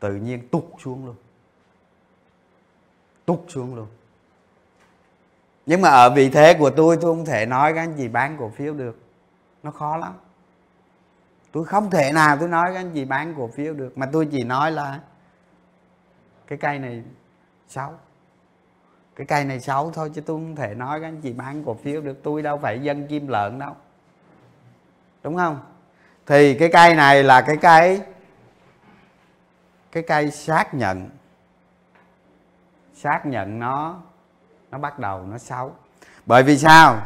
Speaker 1: tự nhiên tụt xuống luôn. Tụt xuống luôn. Nhưng mà ở vị thế của tôi tôi không thể nói các anh chị bán cổ phiếu được. Nó khó lắm. Tôi không thể nào tôi nói các anh chị bán cổ phiếu được. Mà tôi chỉ nói là cái cây này xấu cái cây này xấu thôi chứ tôi không thể nói các anh chị bán cổ phiếu được. Tôi đâu phải dân chim lợn đâu. Đúng không? Thì cái cây này là cái cây cái cây xác nhận. Xác nhận nó nó bắt đầu nó xấu. Bởi vì sao?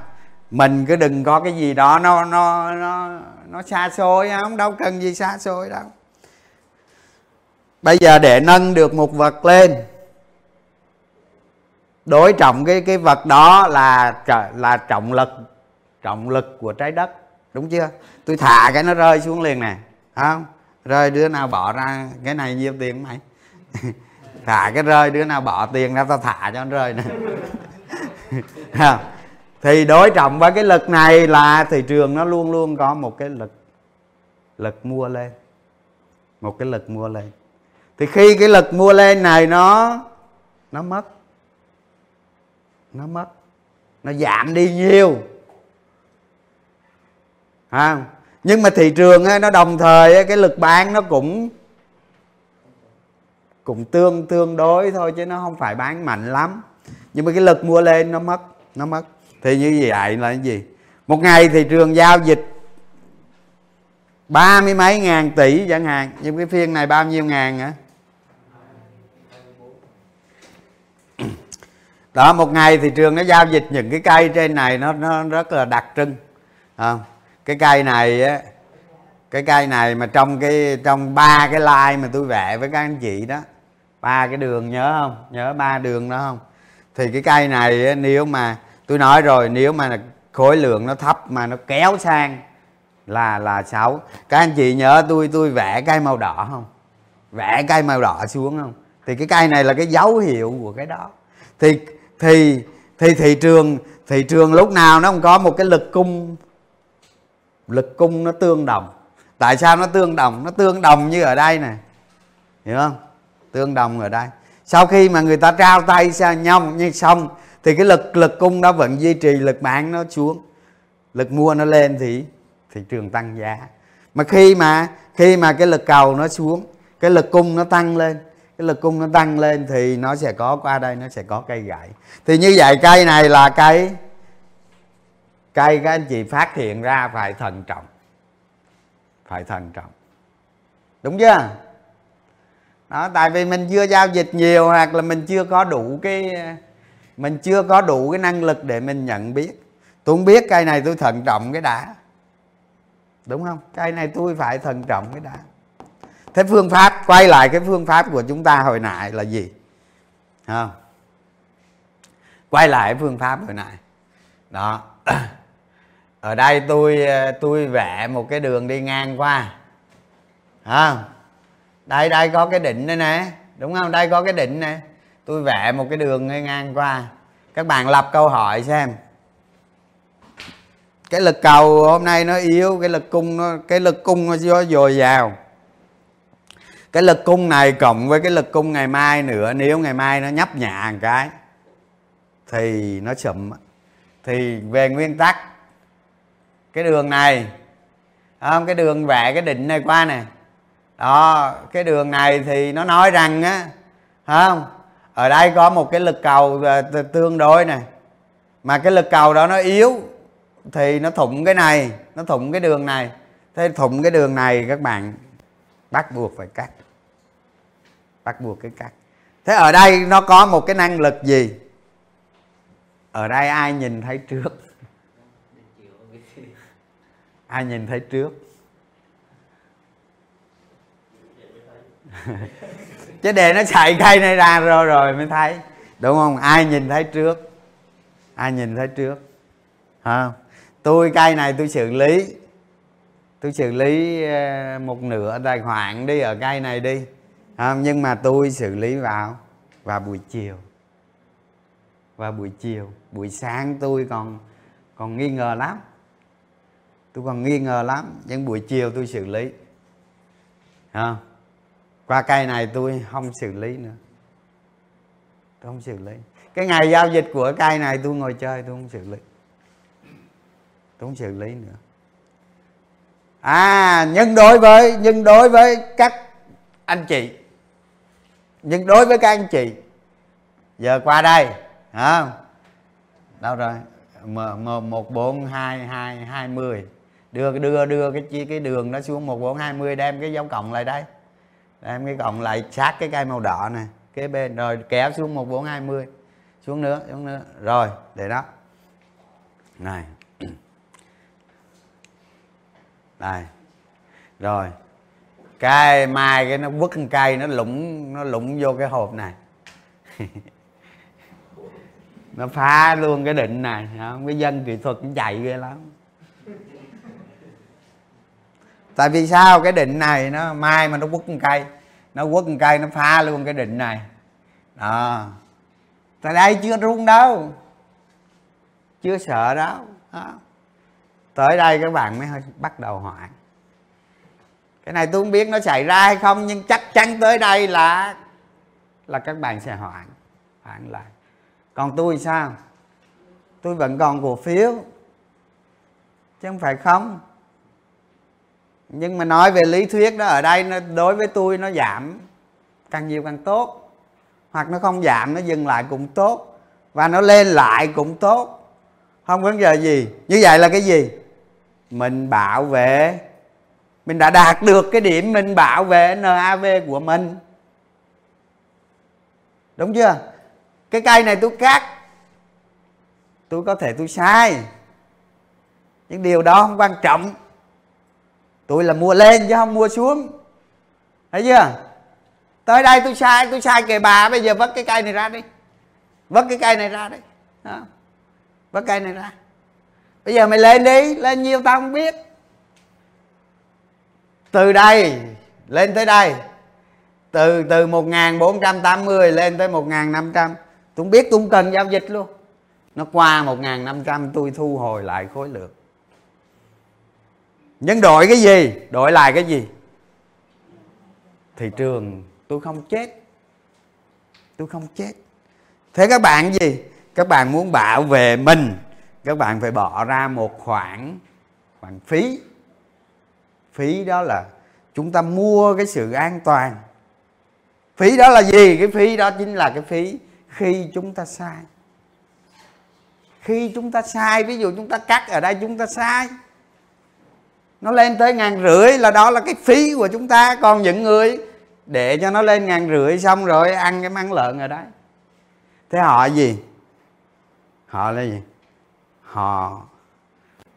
Speaker 1: Mình cứ đừng có cái gì đó nó nó nó nó xa xôi, không đâu cần gì xa xôi đâu. Bây giờ để nâng được một vật lên đối trọng cái cái vật đó là là trọng lực trọng lực của trái đất, đúng chưa? Tôi thả cái nó rơi xuống liền nè không? Rơi đứa nào bỏ ra, cái này nhiêu tiền mày? Thả cái rơi đứa nào bỏ tiền ra, tao thả cho nó rơi nè. Thì đối trọng với cái lực này là thị trường nó luôn luôn có một cái lực lực mua lên, một cái lực mua lên. Thì khi cái lực mua lên này nó nó mất nó mất. Nó giảm đi nhiều. À, nhưng mà thị trường ấy, nó đồng thời ấy, cái lực bán nó cũng cũng tương tương đối thôi chứ nó không phải bán mạnh lắm. Nhưng mà cái lực mua lên nó mất nó mất. Thì như vậy là cái gì? Một ngày thị trường giao dịch ba mươi mấy ngàn tỷ chẳng hạn. Nhưng cái phiên này bao nhiêu ngàn hả? Đó một ngày thị trường nó giao dịch những cái cây trên này nó nó rất là đặc trưng. À, cái cây này á cái cây này mà trong cái trong ba cái like mà tôi vẽ với các anh chị đó ba cái đường nhớ không? Nhớ ba đường đó không? Thì cái cây này nếu mà tôi nói rồi nếu mà khối lượng nó thấp mà nó kéo sang là là xấu. Các anh chị nhớ tôi tôi vẽ cây màu đỏ không? Vẽ cây màu đỏ xuống không? Thì cái cây này là cái dấu hiệu của cái đó. Thì thì thì thị trường thị trường lúc nào nó không có một cái lực cung. Lực cung nó tương đồng. Tại sao nó tương đồng? Nó tương đồng như ở đây nè. Hiểu không? Tương đồng ở đây. Sau khi mà người ta trao tay sang nhau như xong, thì cái lực lực cung đó vẫn duy trì, lực bán nó xuống. Lực mua nó lên thì thị trường tăng giá. Mà khi mà khi mà cái lực cầu nó xuống, cái lực cung nó tăng lên cái lực cung nó tăng lên thì nó sẽ có, qua đây nó sẽ có cây gãy thì như vậy cây này là cây cây các anh chị phát hiện ra phải thận trọng. Phải thận trọng. Đúng chưa? Đó, tại vì mình chưa giao dịch nhiều hoặc là mình chưa có đủ cái, mình chưa có đủ cái năng lực để mình nhận biết. Tôi không biết cây này tôi thận trọng cái đã. Đúng không? Cây này tôi phải thận trọng cái đã thế phương pháp quay lại cái phương pháp của chúng ta hồi nãy là gì? Không? Quay lại phương pháp hồi nãy. Đó. Ở đây tôi tôi vẽ một cái đường đi ngang qua. À, đây đây có cái đỉnh đây nè. Đúng không? Đây có cái đỉnh nè. Tôi vẽ một cái đường đi ngang qua. Các bạn lập câu hỏi xem. Cái lực cầu hôm nay nó yếu cái lực cung nó cái lực cung nó dồi dào cái lực cung này cộng với cái lực cung ngày mai nữa, nếu ngày mai nó nhấp nhả một cái, thì nó chậm thì về nguyên tắc, cái đường này không? Cái đường vẽ, cái định này qua này. Đó, cái đường này thì nó nói rằng á không? Ở đây có một cái lực cầu ờ, tương đối này. Mà cái lực cầu đó nó yếu, thì nó thủng cái này, nó thủng cái đường này. Thế thủng cái đường này các bạn bắt buộc phải cắt. Bắt buộc cái cắt. Thế ở đây nó có một cái năng lực gì? Ở đây ai nhìn thấy trước? Ai nhìn thấy trước? Chứ để nó chạy cây này ra rồi rồi mới thấy. Đúng không? Ai nhìn thấy trước? Ai nhìn thấy trước? Không tôi cây này tôi xử lý tôi xử lý ờ, một nửa tài khoản đi ở cây này đi. Không? nhưng mà tôi xử lý vào vào buổi chiều. Vào buổi chiều, buổi sáng tôi còn còn nghi ngờ lắm. Tôi còn nghi ngờ lắm, nhưng buổi chiều tôi xử lý. Không? qua cây này tôi không xử lý nữa. Tôi không xử lý. Cái ngày giao dịch của cây này tôi ngồi chơi, tôi không xử lý. Tôi không xử lý nữa à nhưng đối với, nhưng đối với các anh chị. Nhưng đối với các anh chị. Giờ qua đây, hả? Đâu rồi? Một, bốn, hai hai hai mươi đưa đưa đưa cái chi, cái đường đó xuống một, bốn, hai mươi đem cái dấu cộng lại đây. Đem cái cộng lại sát cái cây màu đỏ này kế bên. Rồi kéo xuống một, bốn, hai mươi xuống nữa xuống nữa. Rồi, để đó. Này đây. Rồi. Cái mai cái nó vứt cây, nó lủng nó lủng vô cái hộp này. Nó phá luôn cái định này. Không? cái dân kỹ thuật nó chạy ghê lắm. Tại vì sao? Cái định này nó, mai mà nó quất một cây, nó quất một cây nó phá luôn cái định này. Đó. Tại đây chưa rung đâu. Chưa sợ đâu. Đó tới đây các bạn mới bắt đầu hoảng cái này tôi không biết nó xảy ra hay không, nhưng chắc chắn tới đây là là các bạn sẽ hoảng hoảng lại. Còn tôi sao? Tôi vẫn còn cổ phiếu, chứ không phải không. Nhưng mà nói về lý thuyết đó, ở đây nó, đối với tôi nó giảm, càng nhiều càng tốt. Hoặc nó không giảm, nó dừng lại cũng tốt, và nó lên lại cũng tốt. Không vấn đề gì. Như vậy là cái gì? Mình bảo vệ. Mình đã đạt được cái điểm mình bảo vệ NAV của mình. Đúng chưa? Cái cây này tôi cắt. Tôi có thể tôi sai. Những điều đó không quan trọng. Tôi là mua lên chứ không mua xuống. Thấy chưa? Tới đây tôi sai tôi sai kề bà. Bây giờ vất cái cây này ra đi. Vất cái cây này ra đi. Đó. vất cây này ra bây giờ mày lên đi, lên nhiều tao không biết. Từ đây, lên tới đây. Từ từ 1480 lên tới 1500 tôi không biết tôi không cần giao dịch luôn. Nó qua 1500 tôi thu hồi lại khối lượng. Nhưng đổi cái gì? Đổi lại cái gì? Thị trường tôi không chết. Tôi không chết. Thế các bạn gì? Các bạn muốn bảo vệ mình các bạn phải bỏ ra một khoản khoản phí. Phí đó là chúng ta mua cái sự an toàn. Phí đó là gì? Cái phí đó chính là cái phí khi chúng ta sai. Khi chúng ta sai, ví dụ chúng ta cắt ở đây chúng ta sai. Nó lên tới ngàn rưỡi là đó là cái phí của chúng ta. Còn những người để cho nó lên ngàn rưỡi xong rồi ăn cái măng lợn ở đấy thế họ gì? Họ là gì? Họ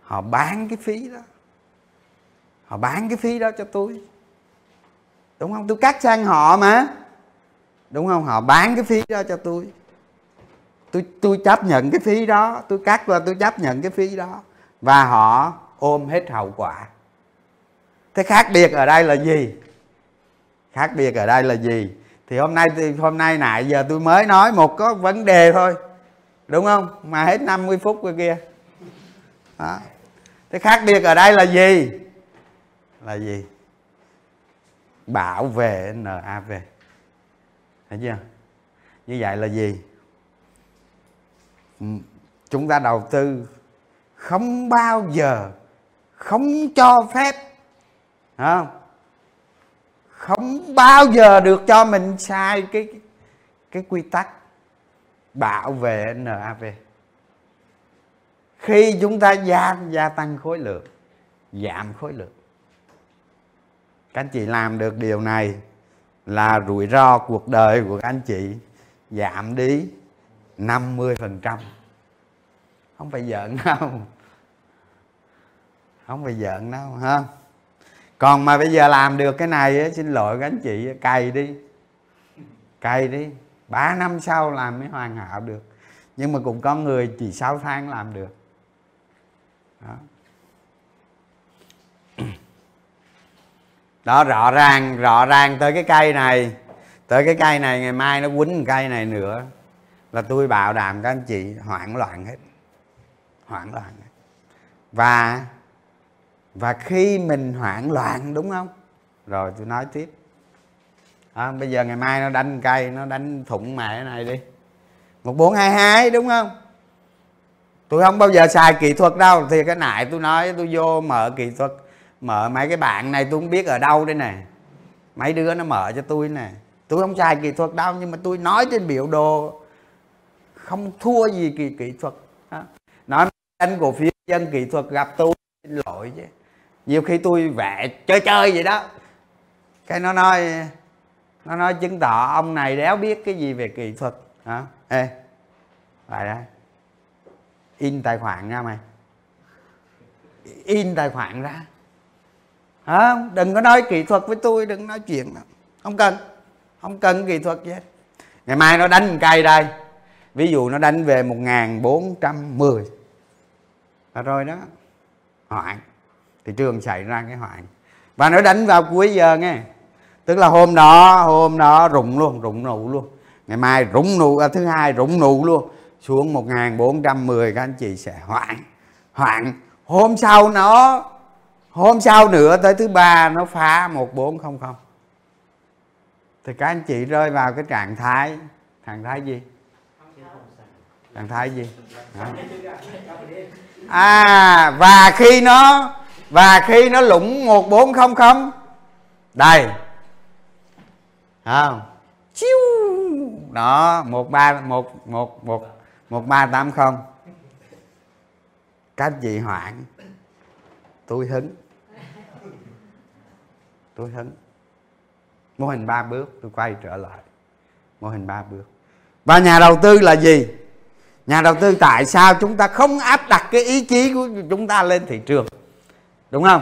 Speaker 1: họ bán cái phí đó. Họ bán cái phí đó cho tôi. Đúng không? Tôi cắt sang họ mà. Đúng không? Họ bán cái phí đó cho tôi. Tôi tôi chấp nhận cái phí đó. Tôi cắt và tôi chấp nhận cái phí đó. Và họ ôm hết hậu quả. Thế khác biệt ở đây là gì? Khác biệt ở đây là gì? Thì hôm nay thì, hôm nay nãy giờ tôi mới nói một có vấn đề thôi đúng không? Mà hết 50 phút rồi kia. Đó. thế khác biệt ở đây là gì? Là gì? Bảo vệ NAV thấy chưa? Như vậy là gì? Ừ, chúng ta đầu tư không bao giờ, không cho phép không? Không bao giờ được cho mình sai cái cái quy tắc bảo vệ NAV khi chúng ta gia gia tăng khối lượng, giảm khối lượng. Các anh chị làm được điều này là rủi ro cuộc đời của các anh chị giảm đi 50% không phải giỡn đâu. Không phải giỡn đâu, ha. Còn mà bây giờ làm được cái này xin lỗi các anh chị, cày đi. Cày đi ba năm sau làm mới hoàn hảo được. Nhưng mà cũng có người chỉ 6 tháng làm được. Đó. đó, rõ ràng rõ ràng tới cái cây này. Tới cái cây này, ngày mai nó quýnh cây này nữa. Là tôi bảo đảm các anh chị, hoảng loạn hết. Hoảng loạn hết. và và khi mình hoảng loạn, đúng không? Rồi tôi nói tiếp à, bây giờ ngày mai nó đánh cây nó đánh thủng mẹ này đi. một bốn hai hai đúng không? Tôi không bao giờ xài kỹ thuật đâu. Thì cái nại tôi nói tôi vô mở kỹ thuật mở mấy cái bạn này tôi không biết ở đâu đây nè. Mấy đứa nó mở cho tôi nè. Tôi không xài kỹ thuật đâu nhưng mà tôi nói trên biểu đồ không thua gì kỳ kỹ thuật. Nói anh cổ phiếu dân kỹ thuật gặp tôi xin lỗi chứ. Nhiều khi tôi vẽ chơi chơi vậy đó. Cái nó nói nó nói, chứng tỏ ông này đéo biết cái gì về kỹ thuật. Hả? Ê, lại đây. In tài khoản ra mày. In tài khoản ra. Hả? Đừng có nói kỹ thuật với tôi, đừng nói chuyện đâu không cần. Không cần kỹ thuật gì hết. Ngày mai nó đánh cây đây. Ví dụ nó đánh về 1410 là rồi đó. Hoạn thị trường xảy ra cái hoạn và nó đánh vào cuối giờ nghe tức là hôm đó hôm đó rụng luôn rụng nụ luôn. Ngày mai rụng nụ à, thứ hai rụng nụ luôn. Xuống 1410 các anh chị sẽ hoạn hoạn hôm sau nó hôm sau nữa tới thứ ba nó phá 1400 thì các anh chị rơi vào cái trạng thái trạng thái gì? Trạng thái gì? À và khi nó và khi nó lũng 1400 đây không? Chiu. Đó một ba một một một một ba tám không. Các chị hoạn? Tôi hứng. Tôi hứng. Mô hình ba bước tôi quay trở lại. Mô hình ba bước. Và nhà đầu tư là gì? Nhà đầu tư tại sao chúng ta không áp đặt cái ý chí của chúng ta lên thị trường? Đúng không?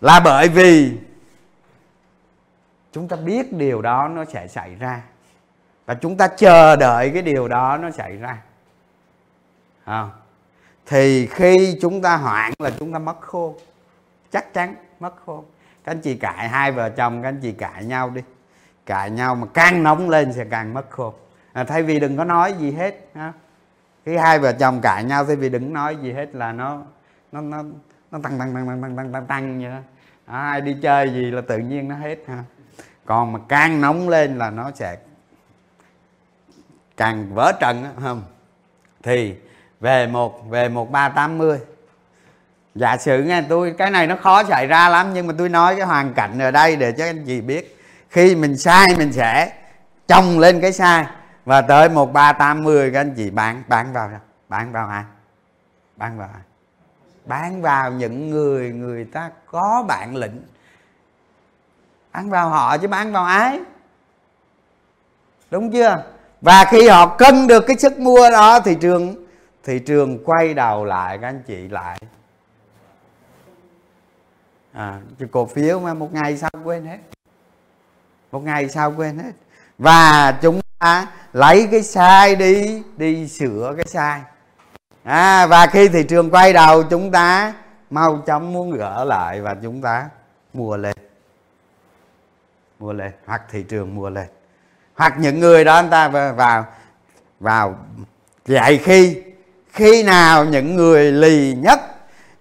Speaker 1: Là bởi vì chúng ta biết điều đó nó sẽ xảy ra. Và chúng ta chờ đợi cái điều đó nó xảy ra. À. thì khi chúng ta hoạn là chúng ta mất khô chắc chắn mất khô các anh chị cãi hai vợ chồng các anh chị cãi nhau đi. Cãi nhau mà càng nóng lên sẽ càng mất khô à, thay vì đừng có nói gì hết ha. Cái hai vợ chồng cãi nhau thay vì đừng nói gì hết là nó nó nó nó tăng tăng tăng tăng tăng tăng tăng tăng vậy đó. À, ai đi chơi gì là tự nhiên nó hết ha còn mà càng nóng lên là nó sẽ càng vỡ trận không? Thì về một về một ba tám mươi. Giả sử nghe tôi, cái này nó khó xảy ra lắm, nhưng mà tôi nói cái hoàn cảnh ở đây để cho anh chị biết. Khi mình sai, mình sẽ trồng lên cái sai. Và tới một ba tám mươi, các anh chị bán bán vào bán vào ai? Bán vào ai? Bán vào những người người ta có bản lĩnh bán vào họ chứ bán vào ai? Đúng chưa? Và khi họ cân được cái sức mua đó thị trường thị trường quay đầu lại các anh chị lại. À, cổ phiếu mà một ngày sau quên hết. Một ngày sau quên hết. Và chúng ta lấy cái sai đi đi sửa cái sai. À, và khi thị trường quay đầu chúng ta mau chóng muốn gỡ lại và chúng ta mua lên mua lên hoặc thị trường mua lên hoặc những người đó anh ta vào vào dạy khi khi nào những người lì nhất,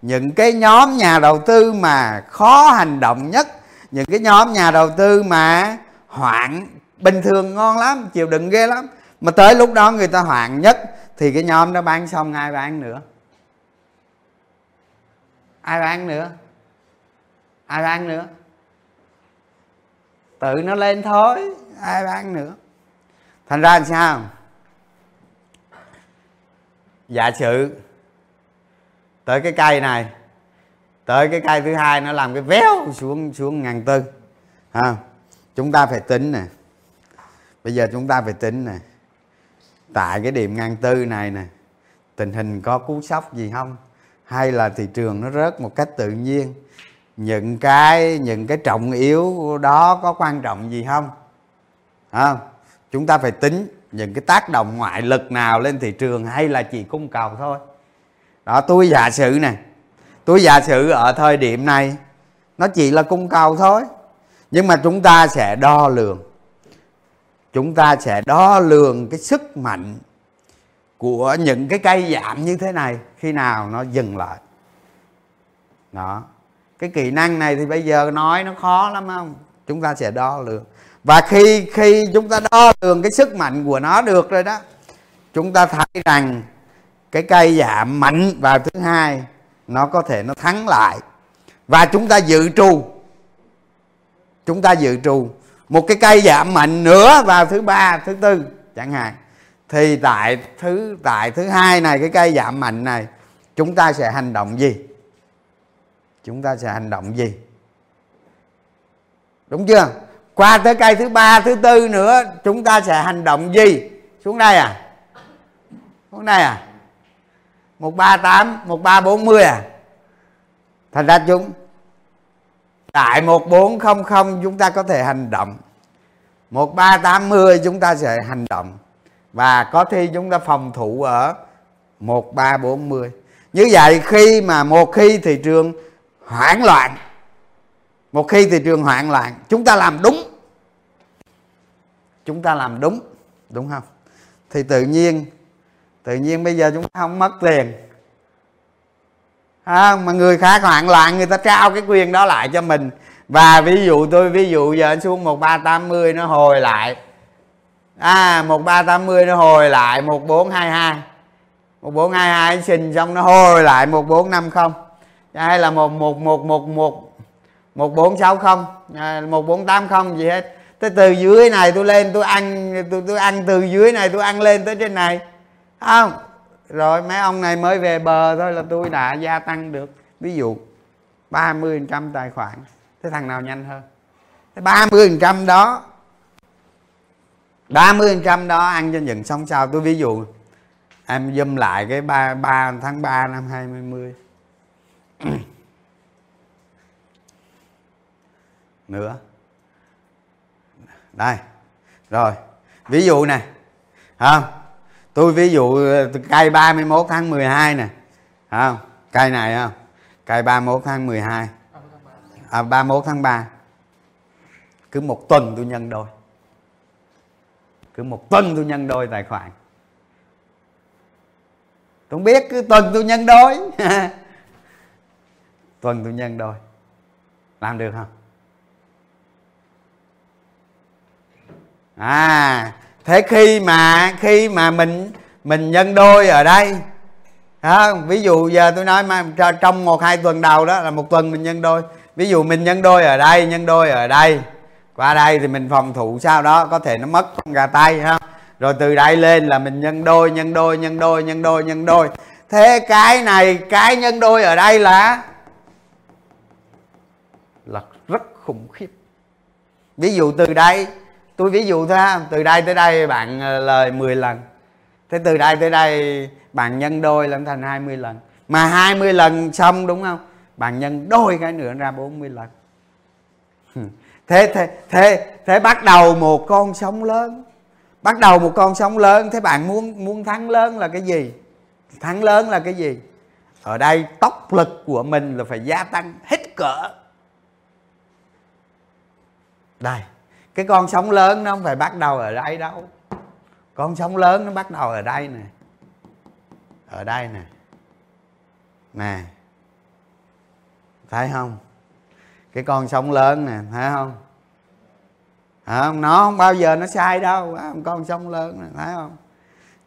Speaker 1: những cái nhóm nhà đầu tư mà khó hành động nhất, những cái nhóm nhà đầu tư mà hoạn, bình thường ngon lắm, chịu đựng ghê lắm, mà tới lúc đó người ta hoạn nhất, thì cái nhóm đó bán xong ai bán nữa? Ai bán nữa? Ai bán nữa? Tự nó lên thôi. Ai bán nữa? Thành ra làm sao? Giả sử, tới cái cây này, tới cái cây thứ hai nó làm cái véo xuống xuống ngàn tư, ha? Chúng ta phải tính nè. Bây giờ chúng ta phải tính nè. Tại cái điểm ngàn tư này nè, tình hình có cú sốc gì không? Hay là thị trường nó rớt một cách tự nhiên? Những cái những cái trọng yếu đó có quan trọng gì không? À, chúng ta phải tính những cái tác động ngoại lực nào lên thị trường hay là chỉ cung cầu thôi. Đó tôi giả sử này tôi giả sử ở thời điểm này nó chỉ là cung cầu thôi. Nhưng mà chúng ta sẽ đo lường. Chúng ta sẽ đo lường cái sức mạnh của những cái cây giảm như thế này khi nào nó dừng lại. Đó cái kỹ năng này thì bây giờ nói nó khó lắm không? Chúng ta sẽ đo lường. Và khi khi chúng ta đo lường cái sức mạnh của nó được rồi đó, chúng ta thấy rằng cái cây giảm mạnh vào thứ hai, nó có thể nó thắng lại. Và chúng ta dự trù. Chúng ta dự trù. Một cái cây giảm mạnh nữa vào thứ ba, thứ tư, chẳng hạn. Thì tại thứ tại thứ hai này, cái cây giảm mạnh này, chúng ta sẽ hành động gì? Chúng ta sẽ hành động gì? Đúng chưa? Qua tới cây thứ ba, thứ tư nữa, chúng ta sẽ hành động gì? Xuống đây à? Xuống đây à? Một ba tám, một ba bốn mươi à? Thành ra chúng, tại một bốn không không chúng ta có thể hành động. Một ba tám mươi chúng ta sẽ hành động. Và có khi chúng ta phòng thủ ở một ba bốn mươi. Như vậy khi mà một khi thị trường hoảng loạn. Một khi thị trường hoảng loạn chúng ta làm đúng. Chúng ta làm đúng đúng không? Thì tự nhiên tự nhiên bây giờ chúng ta không mất tiền. À, mà người khác hoảng loạn người ta trao cái quyền đó lại cho mình. Và ví dụ tôi ví dụ giờ xuống một ba tám mươi nó hồi lại. À một ba tám mươi nó hồi lại một bốn hai hai. Một bốn hai hai xin xong nó hồi lại một bốn năm không hay là một một một một một một bốn sáu không. Một bốn tám không gì hết. Tới từ dưới này tôi lên tôi ăn tôi tôi ăn từ dưới này tôi ăn lên tới trên này. Không. Rồi mấy ông này mới về bờ thôi là tôi đã gia tăng được ví dụ 30 trăm tài khoản. Thế thằng nào nhanh hơn? Thế 30 trăm đó 30 trăm đó ăn cho những xong sao tôi ví dụ em dâm lại cái 3, 3 tháng 3 năm 20 nữa. Đây. Rồi. Ví dụ nè. Không? Tôi ví dụ ờ, cây 31 tháng 12 nè. Không? Cây này không? Cây 31 tháng 12 à, 31 tháng 3 cứ một tuần tôi nhân đôi. Cứ một tuần tôi nhân đôi tài khoản. Tôi không biết cứ tuần tôi nhân đôi. tuần tôi nhân đôi làm được không à thế khi mà khi mà mình mình nhân đôi ở đây đó, ví dụ giờ tôi nói mà trong một hai tuần đầu đó là một tuần mình nhân đôi. Ví dụ mình nhân đôi ở đây nhân đôi ở đây qua đây thì mình phòng thủ sau đó có thể nó mất con gà tay ha rồi từ đây lên là mình nhân đôi nhân đôi nhân đôi nhân đôi nhân đôi. Thế cái này cái nhân đôi ở đây là là rất khủng khiếp. Ví dụ từ đây, tôi ví dụ thôi ha, từ đây tới đây bạn ờ, lời 10 lần. Thế từ đây tới đây bạn nhân đôi lên thành 20 lần. Mà 20 lần xong đúng không? Bạn nhân đôi cái nữa ra 40 lần. Thế thế thế thế bắt đầu một con sóng lớn. Bắt đầu một con sóng lớn, thế bạn muốn muốn thắng lớn là cái gì? Thắng lớn là cái gì? Ở đây tốc lực của mình là phải gia tăng hết cỡ đây cái con sóng lớn nó không phải bắt đầu ở đây đâu. Con sóng lớn nó bắt đầu ở đây nè. Ở đây nè. Nè. Thấy không? Cái con sóng lớn nè thấy không? À, nó không bao giờ nó sai đâu con sóng lớn nè thấy không?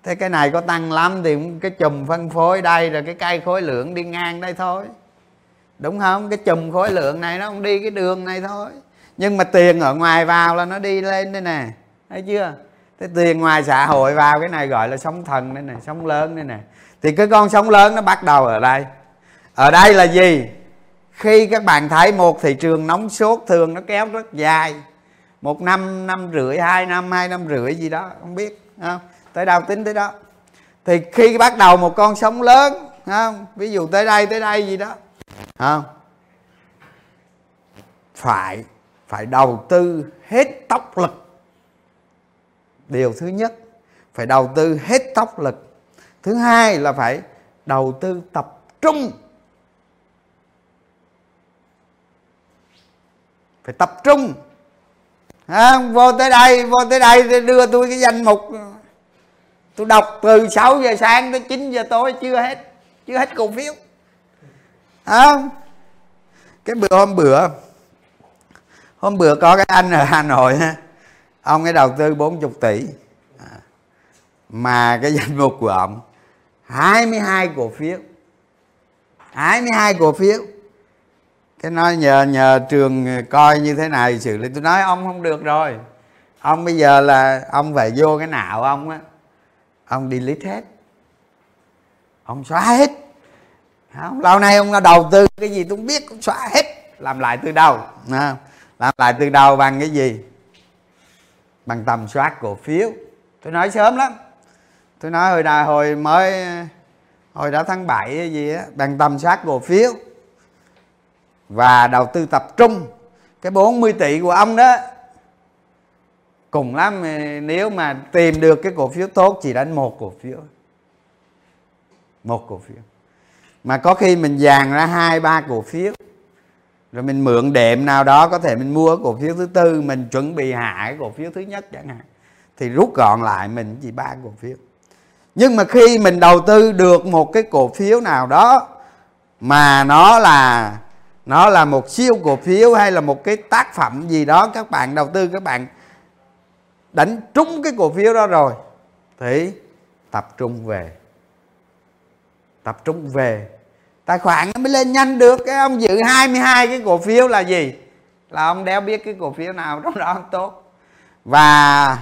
Speaker 1: Thế cái này có tăng lắm thì cái chùm phân phối đây rồi cái cây khối lượng đi ngang đây thôi. Đúng không? Cái chùm khối lượng này nó không đi cái đường này thôi nhưng mà tiền ở ngoài vào là nó đi lên đây nè. Thấy chưa? Cái tiền ngoài xã hội vào, cái này gọi là sóng thần đây nè, sóng lớn đây nè. Thì cái con sóng lớn nó bắt đầu ở đây. Ở đây là gì? Khi các bạn thấy một thị trường nóng sốt thường nó kéo rất dài. Một năm năm rưỡi, hai năm hai năm rưỡi gì đó, không biết không? Tới đâu tính tới đó. Thì khi bắt đầu một con sóng lớn không? Ví dụ tới đây tới đây gì đó không? Phải phải đầu tư hết tốc lực. Điều thứ nhất phải đầu tư hết tốc lực. Thứ hai là phải đầu tư tập trung. Phải tập trung. À, vô tới đây vô tới đây đưa tôi cái danh mục. Tôi đọc từ 6 giờ sáng tới 9 giờ tối chưa hết chưa hết cổ phiếu. À, cái bữa hôm bữa hôm bữa có cái anh ở hà nội ông ấy đầu tư 40 tỷ. À, mà cái danh mục của ông 22 cổ phiếu. 22 cổ phiếu. Cái nói nhờ nhờ trường coi như thế này xử lý. Tôi nói ông không được rồi. Ông bây giờ là ông phải vô cái nào ông á. Ông delete hết. Ông xóa hết. Không? lâu nay ông đầu tư cái gì tôi không biết, ông xóa hết. Làm lại từ đầu không? Làm lại từ đầu bằng cái gì? Bằng tầm soát cổ phiếu. Tôi nói sớm lắm. Tôi nói hồi nào hồi mới, hồi đó tháng 7 hay gì á, bằng tầm soát cổ phiếu. Và đầu tư tập trung. Cái 40 tỷ của ông đó, cùng lắm, nếu mà tìm được cái cổ phiếu tốt chỉ đánh một cổ phiếu một cổ phiếu. Mà có khi mình dàn ra hai, ba cổ phiếu rồi mình mượn đệm nào đó, có thể mình mua cổ phiếu thứ tư, mình chuẩn bị hạ cái cổ phiếu thứ nhất chẳng hạn. Thì rút gọn lại, mình chỉ ba cổ phiếu. Nhưng mà khi mình đầu tư được một cái cổ phiếu nào đó, mà nó là nó là một siêu cổ phiếu hay là một cái tác phẩm gì đó, các bạn đầu tư, các bạn đánh trúng cái cổ phiếu đó rồi, thì tập trung về. Tập trung về tài khoản nó mới lên nhanh được, cái ông giữ 22 cái cổ phiếu là gì? Là ông đéo biết cái cổ phiếu nào, trong đó tốt. Và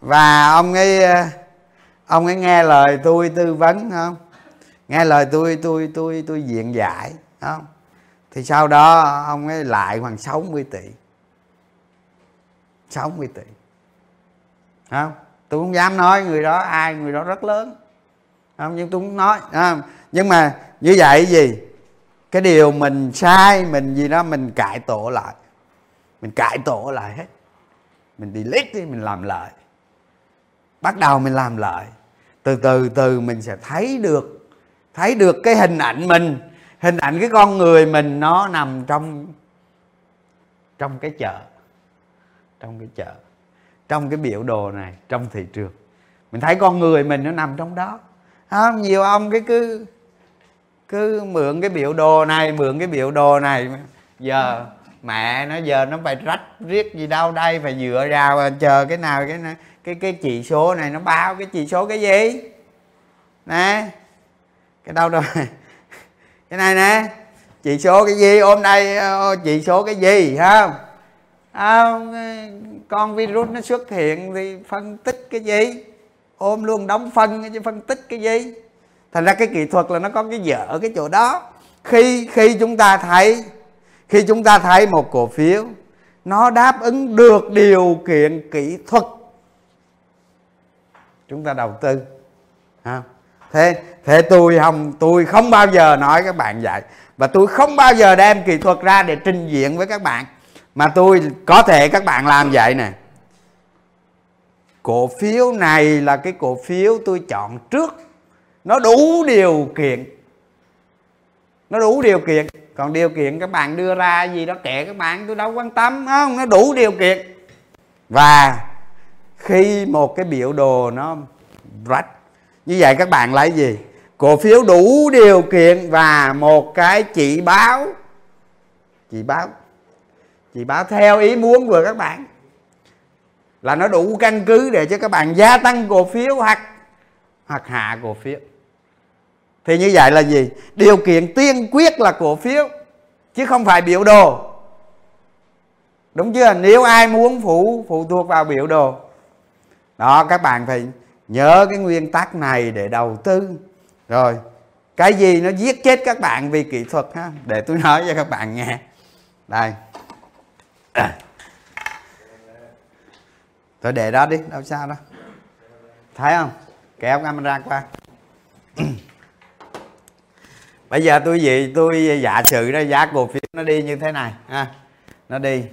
Speaker 1: và ông ấy ông ấy nghe lời tôi tư vấn không? Nghe lời tôi tôi tôi tôi diện giải không? Thì sau đó ông ấy lại khoảng 60 tỷ. 60 tỷ. Không? Tôi không dám nói người đó ai, người đó rất lớn. Không? Nhưng tôi cũng nói không? nhưng mà như vậy gì? Cái điều mình sai, mình gì đó, mình cải tổ lại. Mình cải tổ lại hết. Mình delete đi, mình làm lại. Bắt đầu mình làm lại. Từ từ từ mình sẽ thấy được thấy được cái hình ảnh mình. Hình ảnh cái con người mình, nó nằm trong trong cái chợ. Trong cái chợ. Trong cái biểu đồ này, trong thị trường. Mình thấy con người mình nó nằm trong đó. Không, nhiều ông cái cứ cứ mượn cái biểu đồ này mượn cái biểu đồ này. Giờ mẹ nó giờ nó phải rách riết gì đâu đây phải dựa ra chờ cái nào cái cái cái chỉ số này nó báo cái chỉ số cái gì. Nè cái đâu rồi cái này nè chỉ số cái gì? Ôm đây ờ, chỉ số cái gì không à, con virus nó xuất hiện thì phân tích cái gì? Ôm luôn đóng phân chứ phân tích cái gì? Thành ra cái kỹ thuật là nó có cái dở cái chỗ đó. Khi khi chúng ta thấy, khi chúng ta thấy một cổ phiếu, nó đáp ứng được điều kiện kỹ thuật. Chúng ta đầu tư, ha? Thế thế tôi không tôi không bao giờ nói các bạn vậy. Và tôi không bao giờ đem kỹ thuật ra để trình diện với các bạn. Mà tôi có thể các bạn làm vậy nè. Cổ phiếu này là cái cổ phiếu tôi chọn trước nó đủ điều kiện. Nó đủ điều kiện. Còn điều kiện các bạn đưa ra gì đó kệ các bạn, tôi đâu quan tâm không? Nó đủ điều kiện. Và khi một cái biểu đồ nó rách, như vậy các bạn lấy gì? Cổ phiếu đủ điều kiện và một cái chỉ báo. Chỉ báo. Chỉ báo theo ý muốn của các bạn. Là nó đủ căn cứ để cho các bạn gia tăng cổ phiếu hoặc hoặc hạ cổ phiếu thì như vậy là gì? Điều kiện tiên quyết là cổ phiếu, chứ không phải biểu đồ. Đúng chưa? Nếu ai muốn phụ phụ thuộc vào biểu đồ. Đó, các bạn phải nhớ cái nguyên tắc này để đầu tư. Rồi, cái gì nó giết chết các bạn vì kỹ thuật ha? Để tôi nói cho các bạn nghe. Đây. Tôi để đó đi, đâu sao đó thấy không? Kéo camera qua. bây giờ tôi gì tôi giả sử ra giá cổ phiếu nó đi như thế này, ha. Nó đi.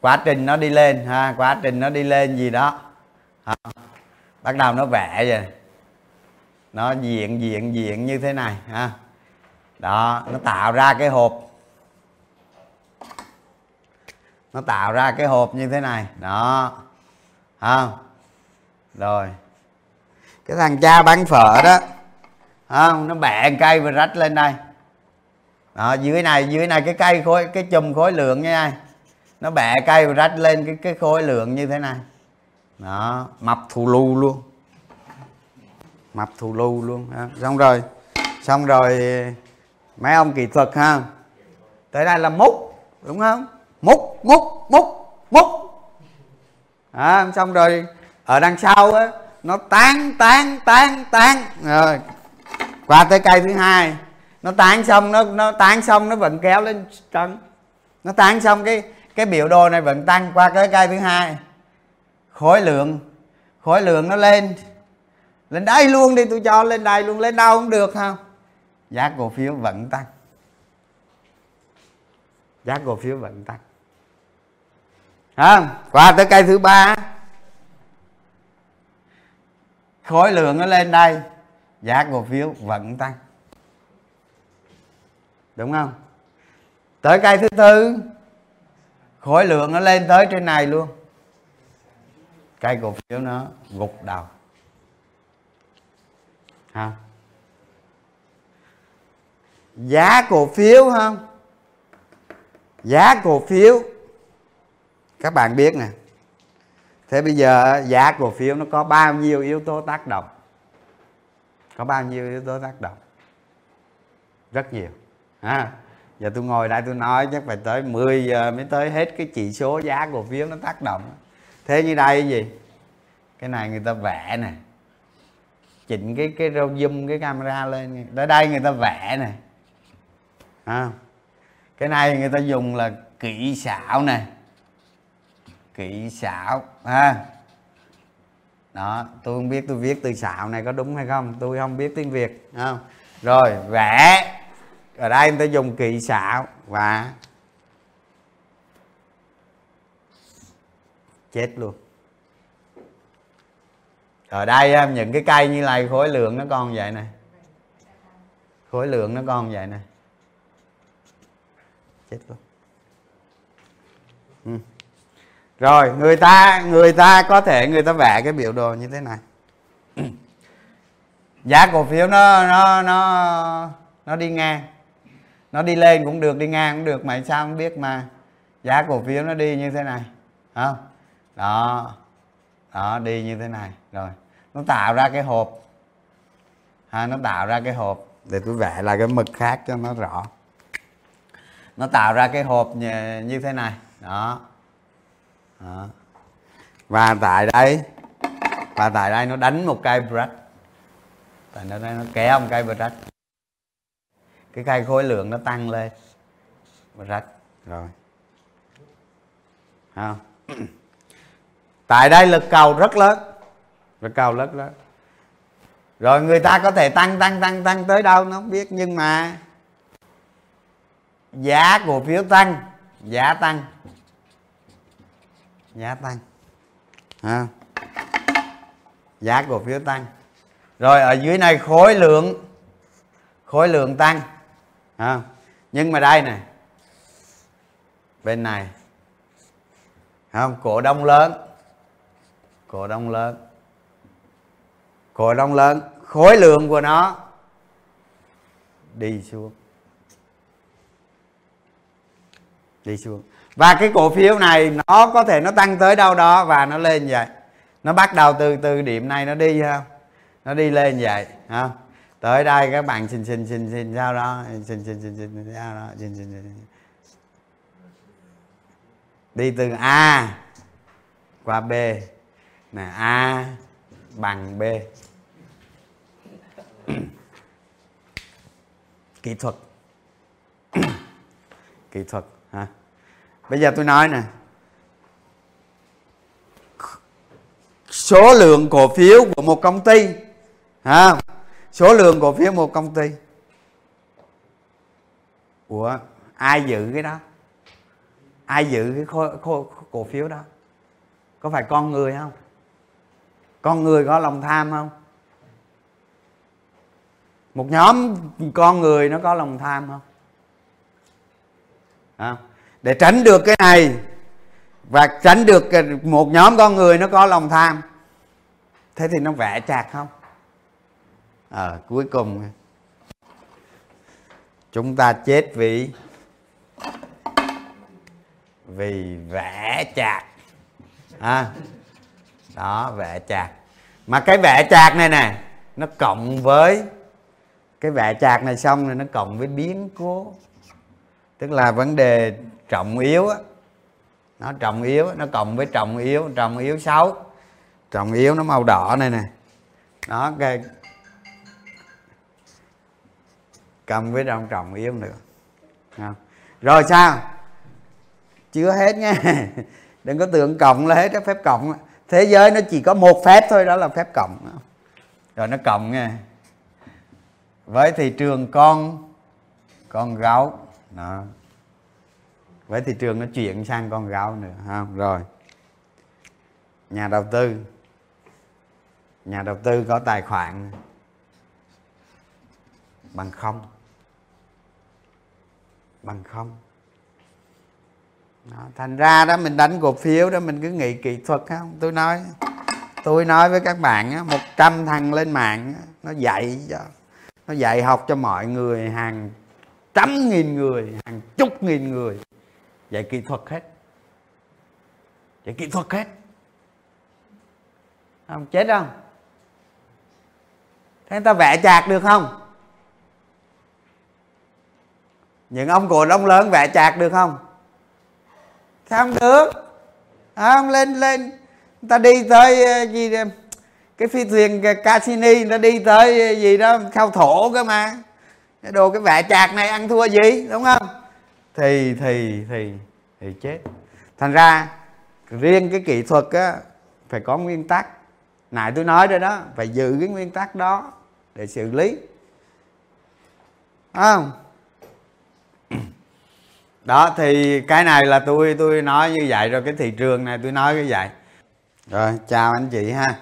Speaker 1: Quá trình nó đi lên, ha, quá trình nó đi lên gì đó. Ha. bắt đầu nó vẽ rồi nó diện diện diện như thế này, ha. Đó, nó tạo ra cái hộp. Nó tạo ra cái hộp như thế này, đó. Không rồi. Cái thằng cha bán phở đó không nó bẹ cây và rách lên đây. Đó, dưới này dưới này cái cây khối cái chùm khối lượng nha nó bẹ cây và rách lên cái cái khối lượng như thế này. Đó mập thù lu luôn. Mập thù lu luôn ha. xong rồi xong rồi mấy ông kỹ thuật ha. Tới đây là múc đúng không? Múc múc múc múc. À, xong rồi ở đằng sau á nó tán tán tán tán. Rồi qua tới cây thứ hai, nó tán xong, nó nó tán xong, nó vẫn kéo lên trần nó tán xong cái cái biểu đồ này vẫn tăng qua cái cây thứ hai. Khối lượng khối lượng nó lên. Lên đây luôn đi, tôi cho lên đây luôn, lên đâu cũng được không giá cổ phiếu vẫn tăng. Giá cổ phiếu vẫn tăng. Không qua tới cây thứ ba. Khối lượng nó lên đây giá cổ phiếu vẫn tăng. Đúng không? Tới cây thứ tư, khối lượng nó lên tới trên này luôn. Cây cổ phiếu nó gục đầu. Ha? Giá cổ phiếu không giá cổ phiếu. Các bạn biết nè. Thế bây giờ giá cổ phiếu nó có bao nhiêu yếu tố tác động? Có bao nhiêu yếu tố tác động? Rất nhiều. Ha. Giờ tôi ngồi đây tôi nói chắc phải tới 10 giờ mới tới hết cái chỉ số giá cổ phiếu nó tác động. Thế như đây gì? Cái này người ta vẽ này chỉnh cái cái zoom cái camera lên. Tới đây người ta vẽ này à, cái này người ta dùng là kỹ xảo này kỹ xảo. Ha đó, tôi không biết tôi viết từ xạo này có đúng hay không, tôi không biết tiếng việt không? Rồi, vẽ. Ở đây người ta dùng kỳ xạo và chết luôn. Ở đây những cái cây như này, khối lượng nó còn vậy này khối lượng nó còn vậy này chết luôn ừ rồi người ta người ta có thể người ta vẽ cái biểu đồ như thế này. Giá cổ phiếu nó nó nó nó đi ngang. Nó đi lên cũng được đi ngang cũng được mà sao không biết mà giá cổ phiếu nó đi như thế này không đó đó đi như thế này rồi. Nó tạo ra cái hộp. Ha, nó tạo ra cái hộp. Để tôi vẽ lại cái mực khác cho nó rõ. Nó tạo ra cái hộp như, như thế này đó đó. Và tại đây, và tại đây nó đánh một cây brush tại nó nó kéo một cây brush cái cây khối lượng nó tăng lên. Brush rồi. Không? Tại đây lực cầu rất lớn. Lực cầu rất lớn. Rồi người ta có thể tăng tăng tăng tăng tới đâu nó không biết, nhưng mà giá cổ phiếu tăng. Giá tăng giá tăng à. giá cổ phiếu tăng rồi, ở dưới này khối lượng khối lượng tăng à. nhưng mà đây này, bên này, không, cổ đông lớn, cổ đông lớn, cổ đông lớn, khối lượng của nó đi xuống đi xuống và cái cổ phiếu này nó có thể nó tăng tới đâu đó và nó lên vậy. Nó bắt đầu từ từ điểm này nó đi không nó đi lên vậy ha? Tới đây các bạn xin xin xin xin sao đó xin xin xin xin sao đó xin xin, xin. đi từ a qua b. Nè a bằng b. Kỹ thuật. Kỹ thuật bây giờ tôi nói nè. Số lượng cổ phiếu của một công ty à, số lượng cổ phiếu một công ty. Của ai giữ cái đó? Ai giữ cái khô, khô, cổ phiếu đó? Có phải con người không? Con người có lòng tham không? Một nhóm con người nó có lòng tham không? À, để tránh được cái này và tránh được một nhóm con người nó có lòng tham thế thì nó vẽ chạc không? À, cuối cùng. Chúng ta chết vì vì vẽ chạc. À, đó vẽ chạc. Mà cái vẽ chạc này nè nó cộng với cái vẽ chạc này xong rồi nó cộng với biến cố. Tức là vấn đề trọng yếu á. Nó trọng yếu, nó cộng với trọng yếu trọng yếu xấu trọng yếu nó màu đỏ này nè. Đó, cái cầm với trọng trọng yếu nữa. Không? rồi sao? Chưa hết nha. Đừng có tưởng cộng là hết cái phép cộng thế giới nó chỉ có một phép thôi, đó là phép cộng. Rồi nó cộng nha. Với thị trường con con gấu. Đó với thị trường nó chuyển sang con gấu nữa không rồi. Nhà đầu tư. Nhà đầu tư có tài khoản bằng không? Bằng không. Đó, thành ra đó mình đánh cổ phiếu đó mình cứ nghĩ kỹ thuật không tôi nói tôi nói với các bạn á, 100 thằng lên mạng á, nó dạy cho nó dạy học cho mọi người hàng trăm nghìn người hàng chục nghìn người dạy kỹ thuật hết. Dạy kỹ thuật hết. Không, chết không thế ta vẽ chạc được không? Những ông cụ đông lớn vẽ chạc được không? Sao không được. Không, lên lên. Người ta đi tới ờ, gì đây? cái phi thuyền Cassini ta đi tới ờ, gì đó, khao thổ cơ mà. Cái đồ cái vẽ chạc này ăn thua gì, đúng không? Thì thì thì thì chết. Thành ra, riêng cái kỹ thuật á, phải có nguyên tắc. Nãy tôi nói rồi đó, phải giữ cái nguyên tắc đó để xử lý. Không? Đó, thì cái này là tôi tôi nói như vậy rồi, cái thị trường này tôi nói như vậy. Rồi, chào anh chị ha.